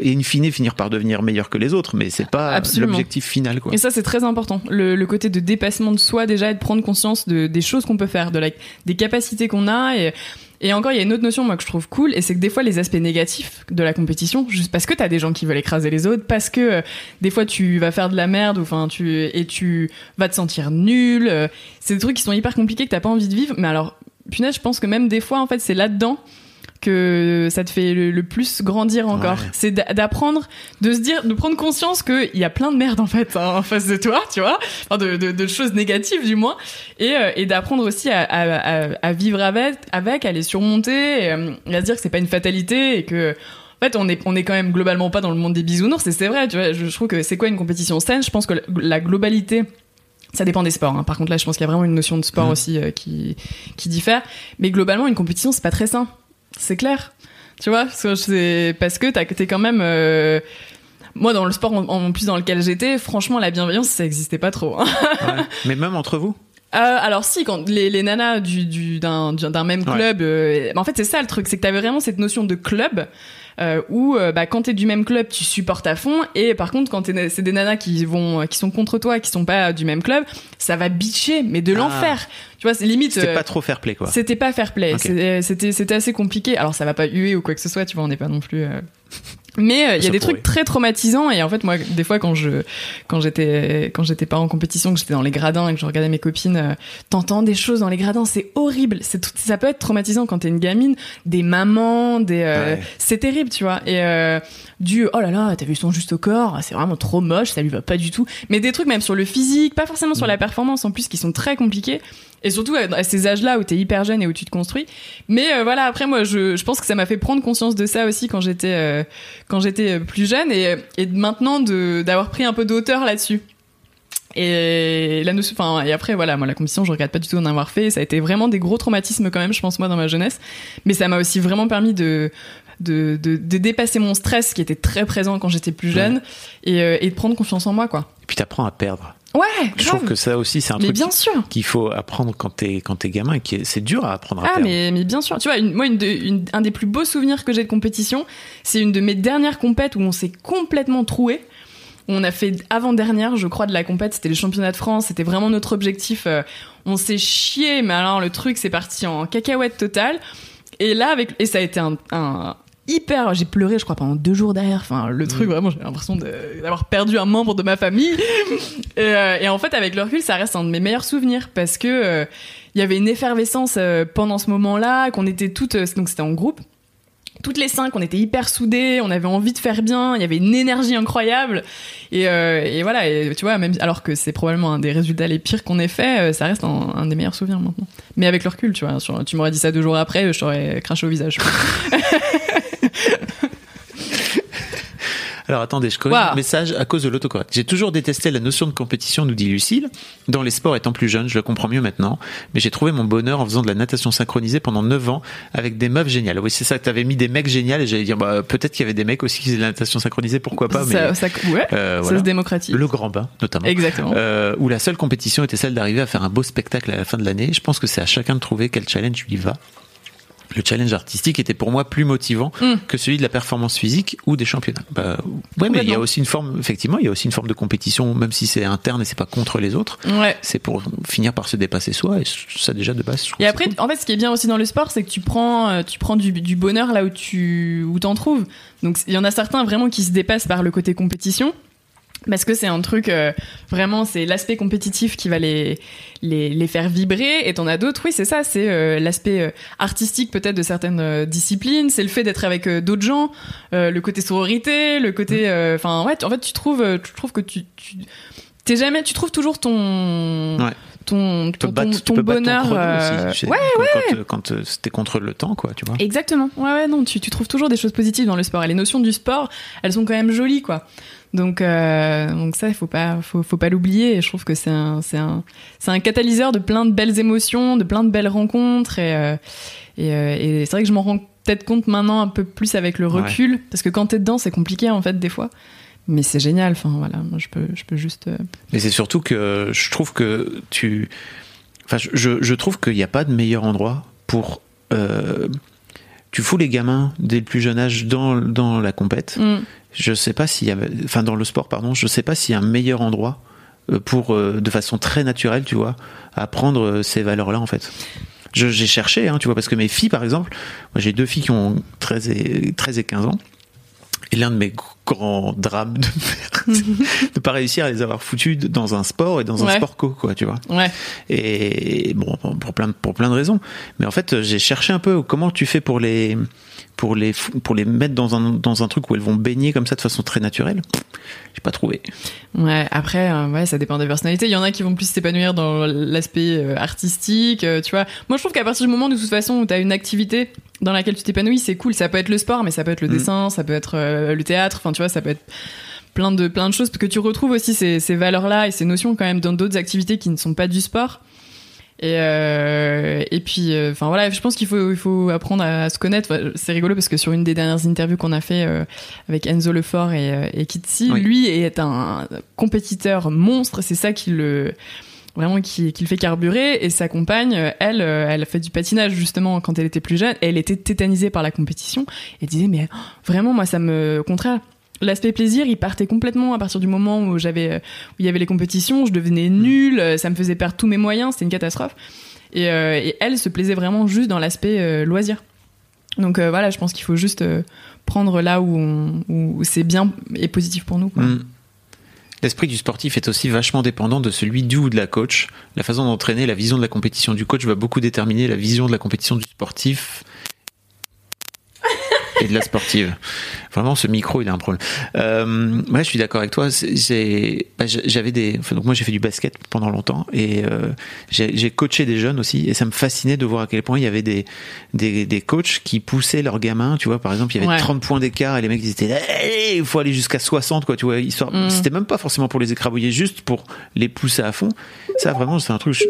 in fine finir par devenir meilleur que les autres. Mais c'est pas l'objectif final, quoi. Et ça, c'est très important. Le, le côté de dépassement de soi, déjà, et de prendre conscience de, des choses qu'on peut faire, de la, des capacités qu'on a. Et, et encore, il y a une autre notion, moi, que je trouve cool, et c'est que des fois, les aspects négatifs de la compétition, juste parce que t'as des gens qui veulent écraser les autres, parce que euh, des fois, tu vas faire de la merde, ou enfin, tu, et tu vas te sentir nul. euh, c'est des trucs qui sont hyper compliqués que t'as pas envie de vivre. Mais alors, punaise, je pense que même des fois, en fait, c'est là-dedans que ça te fait le, le plus grandir encore. Ouais. C'est d'a- d'apprendre, de se dire, de prendre conscience qu'il y a plein de merde en fait hein, en face de toi, tu vois, enfin, de, de, de choses négatives du moins, et, euh, et d'apprendre aussi à, à, à, à vivre avec, avec, à les surmonter, et, euh, et à se dire que c'est pas une fatalité et que en fait, on est, on est quand même globalement pas dans le monde des bisounours, et c'est vrai, tu vois, je, je trouve que c'est quoi une compétition saine? Je pense que la, la globalité, ça dépend des sports. hein. Par contre, là, je pense qu'il y a vraiment une notion de sport Mhm. aussi euh, qui, qui diffère. Mais globalement, une compétition, c'est pas très sain. C'est clair. Tu vois Parce que Parce t'es quand même. euh, Moi, dans le sport en, en plus dans lequel j'étais, franchement, la bienveillance, ça existait pas trop. hein. Ouais. <laughs> Mais même entre vous. Euh, alors si, quand les, les nanas du du- d'un du- d'un même Ouais. club, euh, en fait c'est ça le truc, c'est que t'avais vraiment cette notion de club euh, où euh, bah, quand t'es du même club, tu supportes à fond, et par contre quand t'es- c'est des nanas qui vont qui sont contre toi, qui sont pas du même club, ça va bitcher, mais de Ah. l'enfer. Tu vois, c'est limite. C'était euh, pas trop fair play, quoi. c'était pas fair play. C'était c'était assez compliqué. Alors ça va pas huer ou quoi que ce soit, tu vois, on n'est pas non plus. Mais euh, il y a des pourrait. trucs très traumatisants et en fait moi des fois quand je quand j'étais quand j'étais pas en compétition que j'étais dans les gradins et que je regardais mes copines euh, t'entends des choses dans les gradins c'est horrible c'est tout- ça peut être traumatisant quand t'es une gamine des mamans des euh, Ouais. c'est terrible tu vois et euh, du oh là là t'as vu son juste au corps c'est vraiment trop moche ça lui va pas du tout mais des trucs même sur le physique pas forcément sur la performance en plus qui sont très compliqués et surtout à ces âges-là où t'es hyper jeune et où tu te construis. Mais euh, voilà après moi je, je pense que ça m'a fait prendre conscience de ça aussi quand j'étais euh, quand j'étais plus jeune et, et maintenant de d'avoir pris un peu d'auteur là-dessus. Et la notion enfin et après voilà moi la compétition je regrette pas du tout d'en avoir fait. Ça a été vraiment des gros traumatismes quand même je pense moi dans ma jeunesse. Mais ça m'a aussi vraiment permis de de, de, de dépasser mon stress qui était très présent quand j'étais plus jeune et, euh, et de prendre confiance en moi quoi. Et puis t'apprends à perdre. Ouais Je grave trouve que ça aussi, c'est un mais truc bien sûr qu'il faut apprendre quand t'es quand t'es gamin et qui est- c'est dur à apprendre à Ah perdre. mais, mais bien sûr, tu vois, une, moi une, de- une- un des plus beaux souvenirs que j'ai de compétition, c'est une de mes dernières compètes où on s'est complètement troué. On a fait avant-dernière, je crois, de la compète, c'était les championnats de France, c'était vraiment notre objectif. euh, on s'est chié, mais alors le truc c'est parti en cacahuète totale. Et là, avec et ça a été un, un hyper, j'ai pleuré, je crois, pendant deux jours derrière. Enfin, le truc vraiment, j'ai l'impression d'avoir perdu un membre de ma famille. <laughs> et, euh, et en fait, avec le recul, ça reste un de mes meilleurs souvenirs parce que euh, il y avait une effervescence euh, pendant ce moment-là, qu'on était toutes, donc c'était en groupe. Toutes les cinq, on était hyper soudées, on avait envie de faire bien, il y avait une énergie incroyable. Et, et voilà, et tu vois, même alors que c'est probablement un des résultats les pires qu'on ait fait, ça reste un, un des meilleurs souvenirs maintenant. Mais avec le recul, tu vois, sur- tu m'aurais dit ça deux jours après, je t'aurais craché au visage. <laughs> <laughs> Alors attendez, je corrige Waouh. un message à cause de l'autocorrect. J'ai toujours détesté la notion de compétition, nous dit Lucille. Dans les sports étant plus jeune, je le comprends mieux maintenant. Mais j'ai trouvé mon bonheur en faisant de la natation synchronisée pendant 9 ans avec des meufs géniales. Oui, c'est ça, t'avais mis des mecs géniaux et j'allais dire, bah, peut-être qu'il y avait des mecs aussi qui faisaient de la natation synchronisée, pourquoi pas, mais ça, ça- ouais, euh, ça se démocratise. le grand bain, notamment. Exactement. Euh, où la seule compétition était celle d'arriver à faire un beau spectacle à la fin de l'année. Je pense que c'est à chacun de trouver quel challenge lui va. Le challenge artistique était pour moi plus motivant Mm. que celui de la performance physique ou des championnats. Bah, ouais, mais il y a aussi une forme, effectivement, il y a aussi une forme de compétition, même si c'est interne et c'est pas contre les autres. Ouais. C'est pour finir par se dépasser soi et ça déjà de base. Et après, cool. en fait, ce qui est bien aussi dans le sport, c'est que tu prends, euh, tu prends du, du bonheur là où tu où t'en trouves. Donc, il y en a certains vraiment qui se dépassent par le côté compétition. Parce que c'est un truc, euh, vraiment, c'est l'aspect compétitif qui va les, les, les faire vibrer. Et t'en as d'autres, oui, c'est ça, c'est euh, l'aspect euh, artistique peut-être de certaines disciplines. C'est le fait d'être avec d'autres gens, le côté sororité, le côté... euh, Enfin, ouais, en fait, tu trouves, tu trouves que tu... tu t'es jamais, tu trouves toujours ton, ton, ton, ton, bonheur. Euh, ouais, ouais. Quand, euh, c'était contre le temps, quoi, tu vois. Exactement. Ouais, ouais, non, tu, tu trouves toujours des choses positives dans le sport. Et les notions du sport, elles sont quand même jolies, quoi. Donc, euh, donc ça, il faut pas, faut, faut pas l'oublier. Et je trouve que c'est un, c'est un, c'est un catalyseur de plein de belles émotions, de plein de belles rencontres. Et, euh, et, euh, et c'est vrai que je m'en rends peut-être compte maintenant un peu plus avec le recul, parce que quand t'es dedans, c'est compliqué en fait des fois. Mais c'est génial. Enfin voilà, moi je peux, je peux juste. Mais c'est surtout que je trouve que tu, enfin je, je trouve qu'il n'y a pas de meilleur endroit pour tu fous les gamins dès le plus jeune âge dans, dans la compète. Mm. Je sais pas s'il y a, enfin dans le sport pardon, je sais pas s'il y a un meilleur endroit euh, pour de façon très naturelle, tu vois, apprendre ces valeurs-là en fait j'ai cherché, hein, tu vois, parce que mes filles, par exemple, moi j'ai deux filles qui ont 13 et, 13 et 15 ans. Et l'un de mes grands drames de ne <laughs> pas réussir à les avoir foutus dans un sport et dans un sport co, quoi, tu vois. Ouais. Et bon, pour plein, pour plein de raisons. Mais en fait, j'ai cherché un peu comment tu fais pour les, pour les, pour les mettre dans un, dans un truc où elles vont baigner comme ça de façon très naturelle? J'ai pas trouvé. Ouais, après, euh, ouais, ça dépend des personnalités. Il y en a qui vont plus s'épanouir dans l'aspect euh, artistique, euh, tu vois. Moi, je trouve qu'à partir du moment, de toute façon, où tu as une activité dans laquelle tu t'épanouis, c'est cool. Ça peut être le sport, mais ça peut être le mm. dessin, ça peut être le théâtre, enfin, tu vois, ça peut être plein de, plein de choses, parce que tu retrouves aussi ces, ces valeurs-là et ces notions quand même dans d'autres activités qui ne sont pas du sport. Et, euh, et puis, euh, enfin voilà, je pense qu'il faut, il faut apprendre à, se connaître. c'est rigolo parce que sur une des dernières interviews qu'on a fait euh, avec Enzo Lefort et, euh, et Kitsi, lui est un compétiteur monstre. C'est ça qui le vraiment qui, qui, le fait carburer et sa compagne elle elle a fait du patinage justement quand elle était plus jeune et elle était tétanisée par la compétition et disait mais oh, vraiment moi ça me au contraire L'aspect plaisir, il partait complètement à partir du moment où j'avais, où il y avait les compétitions, je devenais nulle, euh, ça me faisait perdre tous mes moyens, c'était une catastrophe. Et, euh, elle se plaisait vraiment juste dans l'aspect euh, loisir. Donc voilà, je pense qu'il faut juste prendre là où, où c'est bien et positif pour nous. Mm. L'esprit du sportif est aussi vachement dépendant de celui du ou de la coach. La façon d'entraîner, la vision de la compétition du coach va beaucoup déterminer la vision de la compétition du sportif <laughs> et de la sportive. Vraiment, ce micro, il a un problème. Euh, ouais, je suis d'accord avec toi. C'est, bah, j'avais des, donc moi j'ai fait du basket pendant longtemps et euh, j'ai coaché des jeunes aussi et ça me fascinait de voir à quel point il y avait des des, des coachs qui poussaient leurs gamins. Tu vois, par exemple, il y avait 30 points d'écart et les mecs ils étaient, il faut aller jusqu'à 60 quoi. Tu vois, histoire, mm. c'était même pas forcément pour les écrabouiller, juste pour les pousser à fond. Ça vraiment, c'est un truc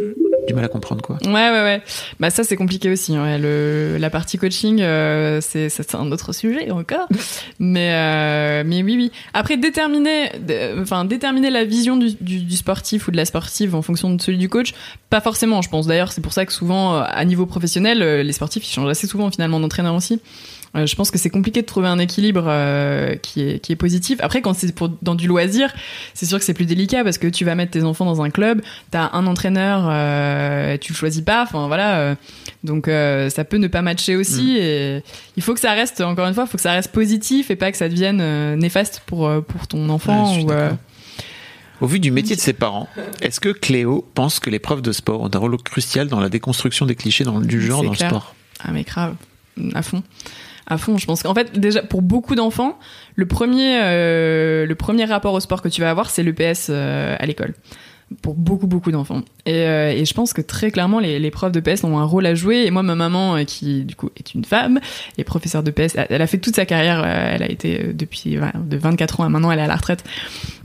du mal à comprendre quoi. Ouais ouais ouais. Bah ça c'est compliqué aussi. Ouais. Le, la partie coaching euh, c'est un autre sujet encore. mais euh, mais oui oui. Après déterminer enfin déterminer la vision du, du, du, sportif ou de la sportive en fonction de celui du coach, pas forcément je pense. D'ailleurs c'est pour ça que souvent à niveau professionnel les sportifs ils changent assez souvent finalement d'entraîneur aussi. Euh, je pense que c'est compliqué de trouver un équilibre euh, qui, est, qui est positif. Après, quand c'est pour dans du loisir, c'est sûr que c'est plus délicat parce que tu vas mettre tes enfants dans un club, t'as un entraîneur, euh, tu le choisis pas. Enfin voilà, euh, donc ça peut ne pas matcher aussi. Mm. Et il faut que ça reste, encore une fois, il faut que ça reste positif et pas que ça devienne néfaste pour pour ton enfant. Au vu du métier de ses parents, est-ce que Cléo pense que les profs de sport ont un rôle crucial dans la déconstruction des clichés dans, du genre dans le sport? Ah mais grave, à fond à fond. Je pense qu'en fait, déjà, pour beaucoup d'enfants, le premier, euh, le premier rapport au sport que tu vas avoir, c'est le PS euh, à l'école. Pour beaucoup, beaucoup d'enfants. Et, euh, et, je pense que très clairement, les, les, profs de PS ont un rôle à jouer. Et moi, ma maman, qui du coup est une femme, est professeure de PS, elle a fait toute sa carrière. Elle a été depuis de 24 ans à maintenant, elle est à la retraite.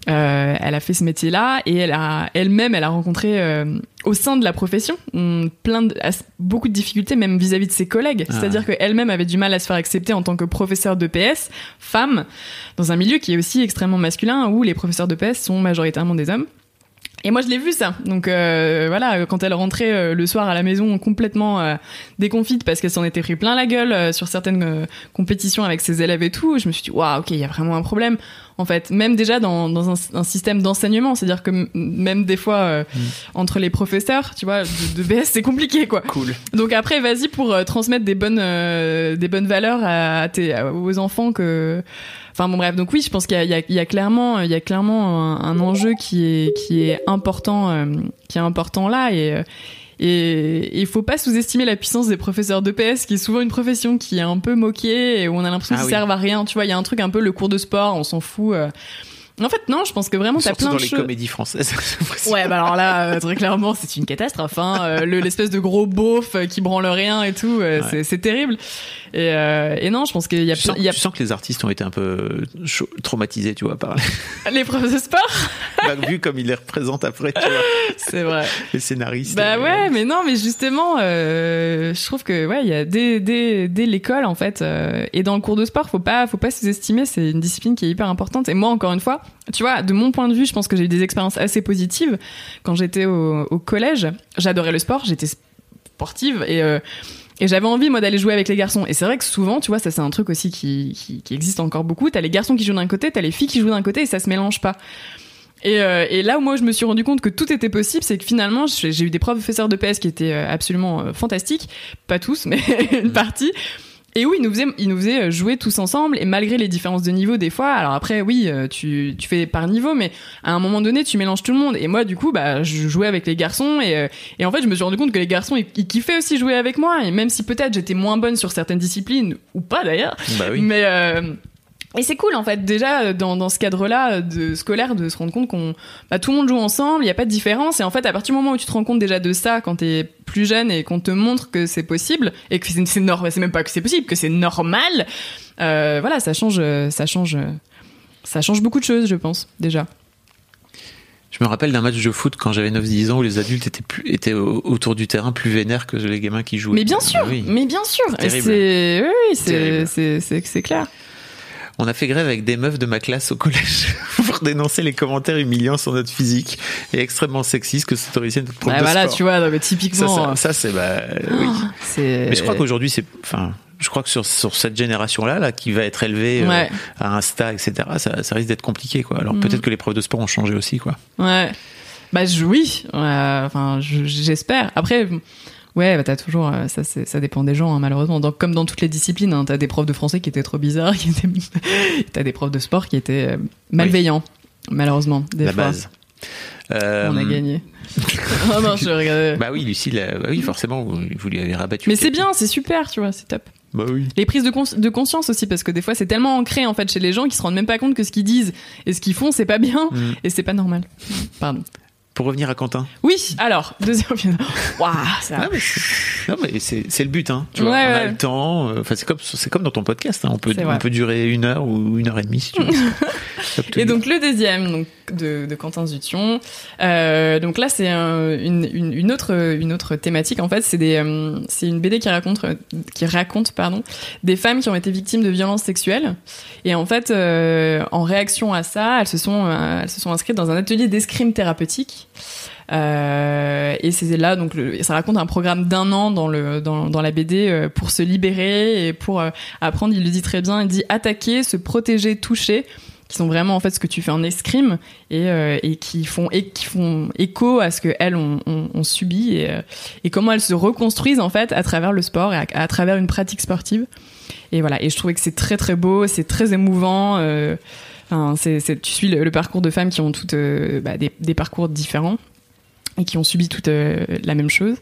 Euh, elle a fait ce métier-là et elle a elle-même, elle a rencontré euh, au sein de la profession plein de, beaucoup de difficultés, même vis-à-vis de ses collègues. Ah. C'est-à-dire qu'elle-même avait du mal à se faire accepter en tant que professeur de PS, femme, dans un milieu qui est aussi extrêmement masculin où les professeurs de PS sont majoritairement des hommes. Et moi, je l'ai vu ça. Donc euh, voilà, quand elle rentrait euh, le soir à la maison complètement euh, déconfite parce qu'elle s'en était pris plein la gueule euh, sur certaines compétitions avec ses élèves et tout, je me suis dit waouh, ok, il y a vraiment un problème. En fait, même déjà dans, dans un, un système d'enseignement, c'est-à-dire que même des fois mm. entre les professeurs, tu vois, de, de BS, c'est compliqué quoi. Cool. Donc après, vas-y pour transmettre des bonnes des bonnes valeurs à, tes, aux enfants que Enfin bon bref, donc oui, je pense qu'il y, y, y a, clairement, il y a clairement un, un, enjeu qui est qui est important, euh, qui est important là et euh, et il faut pas sous-estimer la puissance des professeurs d'EPS, qui est souvent une profession qui est un peu moquée et où on a l'impression ah qu'ils servent à rien. Tu vois, il y a un truc un peu le cours de sport, on s'en fout. Euh, En fait, non, je pense que vraiment, t'as plein dans de les comédies françaises. <laughs> Ouais, bah alors là, euh, très clairement, c'est une catastrophe. Hein. Euh, le- L'espèce de gros beauf qui branle rien et tout, euh, Ouais. c'est terrible. Et, euh, et non, je pense qu'il y a, Tu sens, y a tu sens que les artistes ont été un peu chaud- traumatisés, tu vois, par <laughs> les profs de sport, <laughs> Bah, vu comme ils les représentent après, tu vois, <laughs> c'est vrai. les scénaristes. Bah euh, ouais, mais non, mais justement, euh, je trouve que ouais, il y a dès dès dès l'école en fait euh, et dans le cours de sport, faut pas faut pas sous-estimer, c'est une discipline qui est hyper importante. Et moi, encore une fois, tu vois, de mon point de vue, je pense que j'ai eu des expériences assez positives quand j'étais au, au collège. J'adorais le sport, j'étais sportive et euh, et j'avais envie moi d'aller jouer avec les garçons. Et c'est vrai que souvent, tu vois, ça c'est un truc aussi qui, qui existe encore beaucoup. T'as les garçons qui jouent d'un côté, t'as les filles qui jouent d'un côté et ça se mélange pas. Et, euh, et là où moi je me suis rendu compte que tout était possible, c'est que finalement j'ai j'ai eu des professeurs de PS qui étaient euh, absolument euh, fantastiques, pas tous, mais <laughs> une partie. Et où ils nous faisaient, ils nous faisaient euh, jouer tous ensemble et malgré les différences de niveau des fois. Alors après oui, euh, tu tu fais par niveau, mais à un moment donné tu mélanges tout le monde. Et moi du coup bah je jouais avec les garçons et euh, et en fait je me suis rendu compte que les garçons ils, ils kiffaient aussi jouer avec moi et même si peut-être j'étais moins bonne sur certaines disciplines ou pas d'ailleurs, Bah oui. mais euh, et c'est cool en fait déjà euh, dans, dans ce cadre-là euh, de scolaire de se rendre compte qu'on bah, tout le monde joue ensemble, il y a pas de différence et en fait à partir du moment où tu te rends compte déjà de ça quand t'es plus jeune et qu'on te montre que c'est possible et que c'est c'est normal, c'est même pas que c'est possible, que c'est normal, euh, voilà ça change, ça change, ça change beaucoup de choses je pense déjà. Je me rappelle d'un match de foot quand j'avais 9-10 ans où les adultes étaient, plus, étaient au- autour du terrain plus vénères que les gamins qui jouaient. Mais bien sûr, Ah oui. mais bien sûr, oui, c'est c'est clair. On a fait grève avec des meufs de ma classe au collège <laughs> pour dénoncer les commentaires humiliants sur notre physique et extrêmement sexistes que s'autorisait notre prof Ah, de voilà, sport. tu vois, non, mais typiquement, ça, euh, ça, c'est bah oui. c'est. Mais je crois qu'aujourd'hui c'est, enfin, je crois que sur, sur cette génération-là, là, qui va être élevée euh, à Insta, etc., ça, ça risque d'être compliqué, quoi. Alors Mhm. peut-être que les profs de sport ont changé aussi, quoi. Ouais. Bah je, oui. Ouais, Enfin, je- j'espère. Après, ouais, bah, t'as toujours. euh, Ça, dépend des gens, hein, malheureusement. Donc, comme dans toutes les disciplines, hein, t'as des profs de français qui étaient trop bizarres, <laughs> qui étaient. t'as des profs de sport qui étaient euh, malveillants, malheureusement. Des la fois. base. Euh, On a gagné. oh <laughs> non, je regardais. Bah oui, Lucille, euh, bah oui, forcément, vous, vous lui avez rabattu. Mais c'est bien, c'est super, tu vois, c'est top. Bah oui. Les prises de, cons- de conscience aussi, parce que des fois c'est tellement ancré en fait chez les gens qu'ils se rendent même pas compte que ce qu'ils disent et ce qu'ils font c'est pas bien Mm. et c'est pas normal. Pardon. Pour revenir à Quentin. Oui, alors deuxième. Waouh, ça. Non mais c'est le but hein. Tu Ouais, vois, on a ouais. le temps. euh, Enfin c'est comme dans ton podcast. Hein. On peut on durer une heure ou une heure et demie si tu veux. <laughs> Et donc le deuxième donc de, de Quentin Zution. Euh, donc là c'est un- une, une, une autre une autre thématique en fait c'est euh, une BD qui raconte qui raconte pardon des femmes qui ont été victimes de violences sexuelles et en fait euh, en réaction à ça elles se sont elles se sont inscrites dans un atelier d'escrime thérapeutique. Euh, et c'est là donc ça raconte un programme d'un an dans le dans, la BD euh, pour se libérer et pour euh, apprendre. Il le dit très bien. Il dit attaquer se protéger toucher qui sont vraiment en fait ce que tu fais en escrime et, et qui font et qui font écho à ce que elles ont, subi et, et comment elles se reconstruisent en fait à travers le sport et à, travers une pratique sportive. Et voilà. Et je trouvais que c'est très très beau c'est très émouvant enfin, c'est, tu suis le, parcours de femmes qui ont toutes bah, des parcours différents et qui ont subi toutes euh, la même chose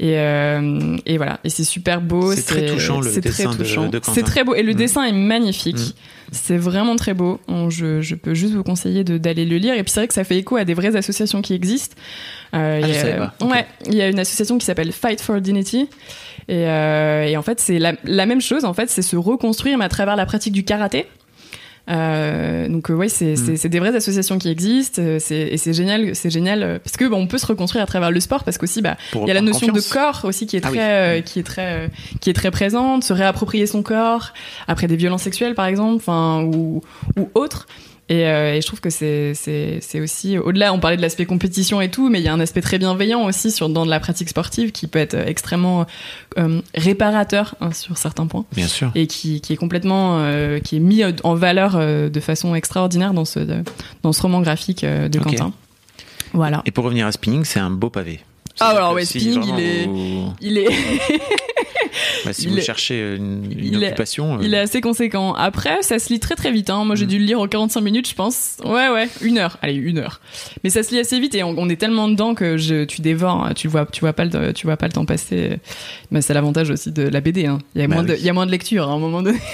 et, euh, et voilà et c'est super beau C'est très touchant, le c'est très dessin de- touchant. de Quentin. c'est très beau et le Mm. dessin est magnifique Mm. c'est vraiment très beau. On- je, je peux juste vous conseiller de- d'aller le lire. Et puis c'est vrai que ça fait écho à des vraies associations qui existent. Euh, Ah, il y a-. Ouais, il y a une association qui s'appelle Fight for Dignity. Et, et en fait, c'est la, la même chose. En fait, c'est se reconstruire mais à travers la pratique du karaté. Euh, donc euh, ouais, c'est Mm. c'est- c'est des vraies associations qui existent. euh, Et c'est génial, c'est génial euh, parce que bah, on peut se reconstruire à travers le sport parce qu'aussi bah il y a la notion confiance. de corps aussi qui est Ah très, oui. euh, qui est très, euh, qui est très présente, se réapproprier son corps après des violences sexuelles par exemple, enfin ou ou autres. Et, euh, et je trouve que c'est aussi au-delà. On parlait de l'aspect compétition et tout, mais il y a un aspect très bienveillant aussi sur dans de la pratique sportive qui peut être extrêmement euh, réparateur hein, sur certains points Bien sûr. et qui, qui est complètement euh, qui est mis en valeur euh, de façon extraordinaire dans ce dans ce roman graphique euh, de. Quentin. Voilà. Et pour revenir à spinning, c'est un beau pavé. Ah, alors ouais, spinning, il est- Il est <laughs> bah, si il vous est- cherchez une, une il est- occupation, euh, Il est assez conséquent. Après, ça se lit très très vite. Hein. Moi, j'ai Mm. dû le lire en 45 minutes, je pense. Ouais, ouais, une heure. Allez, une heure. Mais ça se lit assez vite et on, on est tellement dedans que je, tu dévores. hein. Tu vois, tu vois pas le, tu vois pas le temps passer. Mais c'est l'avantage aussi de la BD. Hein. Il y a Bah moins de, oui. il y a moins de lecture hein, à un moment donné. <laughs>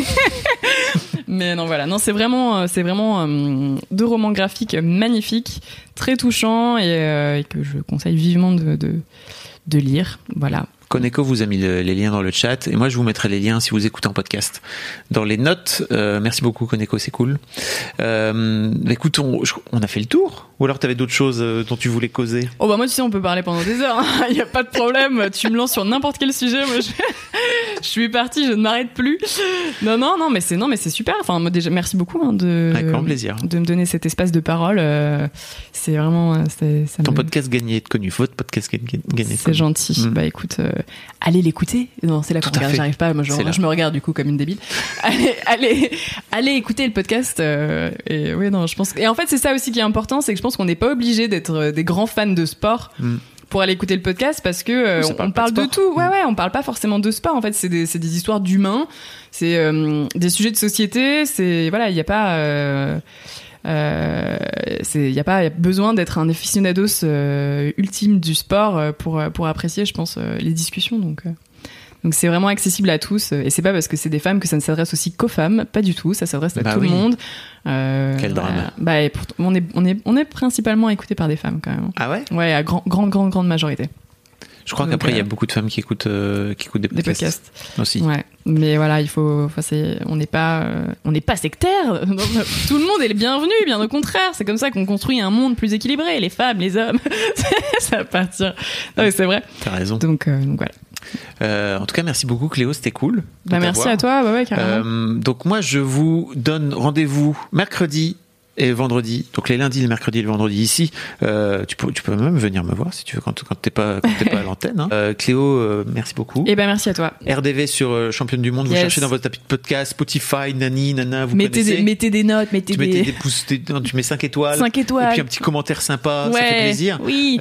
Mais non, voilà. Non, c'est vraiment, euh, c'est vraiment euh, deux romans graphiques magnifiques, très touchants et, euh, et que je conseille vivement de, de, de lire. Voilà. Koneko vous a mis le- les liens dans le chat et moi je vous mettrai les liens si vous écoutez en podcast dans les notes. Euh, merci beaucoup Koneko, c'est cool. Euh, on a fait le tour ou alors tu avais d'autres choses euh, dont tu voulais causer? Oh bah moi tu sais on peut parler pendant des heures, il <laughs> y a pas de problème. Tu me lances sur n'importe quel sujet, moi je, <laughs> je suis partie, je ne m'arrête plus. Non non non mais c'est non mais c'est super. Enfin moi déjà merci beaucoup hein, de Avec grand plaisir. de me donner cet espace de parole. euh, c'est vraiment euh, ça Ton me- podcast gagné de connu, votre podcast gagné C'est gentil. Mm. Bah écoute, euh, allez l'écouter. Non, c'est là qu'on regarde. J'arrive pas. Moi, je, me regarde du coup comme une débile. <laughs> Allez, allez, allez écouter le podcast. euh, et oui, non, je pense. Et en fait, c'est ça aussi qui est important, c'est que pense qu'on n'est pas obligé d'être euh, des grands fans de sport. Mm. Pour aller écouter le podcast parce que euh, Ça on, parle on parle de tout. Ouais, ouais, on parle pas forcément de sport. En fait, c'est des, histoires d'humains, c'est euh, des sujets de société. C'est voilà, il n'y a pas. Euh, euh, il a pas y a besoin d'être un aficionados euh, ultime du sport euh, pour euh, pour apprécier je pense euh, les discussions donc euh, donc c'est vraiment accessible à tous et c'est pas parce que c'est des femmes que ça ne s'adresse aussi qu'aux femmes pas du tout ça s'adresse à Bah tout oui. le monde euh, Quel drame. bah et pourtant, on est on est on est principalement écouté par des femmes quand même Ah ouais? Ouais à grand grande grande grande majorité Je crois qu'après il y a euh, beaucoup de femmes qui écoutent euh, qui écoutent des des podcasts, podcasts aussi. Ouais, mais voilà, il faut, enfin, c'est, on n'est pas, euh, on n'est pas sectaire. <laughs> Tout le monde est le bienvenu, bien au contraire. C'est comme ça qu'on construit un monde plus équilibré, les femmes, les hommes. <laughs> ça va partir. Non, mais c'est vrai. T'as raison. Donc, donc voilà. Euh, en tout cas, merci beaucoup Cléo, c'était cool. Bah, merci à toi. Ouais, carrément. Euh, donc moi, je vous donne rendez-vous mercredi et vendredi. Donc les lundis, le mercredi et le vendredi ici. Euh, tu, peux, tu peux même venir me voir si tu veux quand, quand t'es pas, quand pas à l'antenne. hein. Euh, Cléo, euh, merci beaucoup. Et ben merci à toi. RDV sur Championne du Monde. Vous cherchez dans votre tapis de podcast, Spotify, Nani, Nana, vous Mettez connaissez. des, mettez des notes, mettez tu des, pouces, des- non, tu mets 5 étoiles. 5 étoiles. Et puis un petit commentaire sympa, ça ouais. fait plaisir. Oui.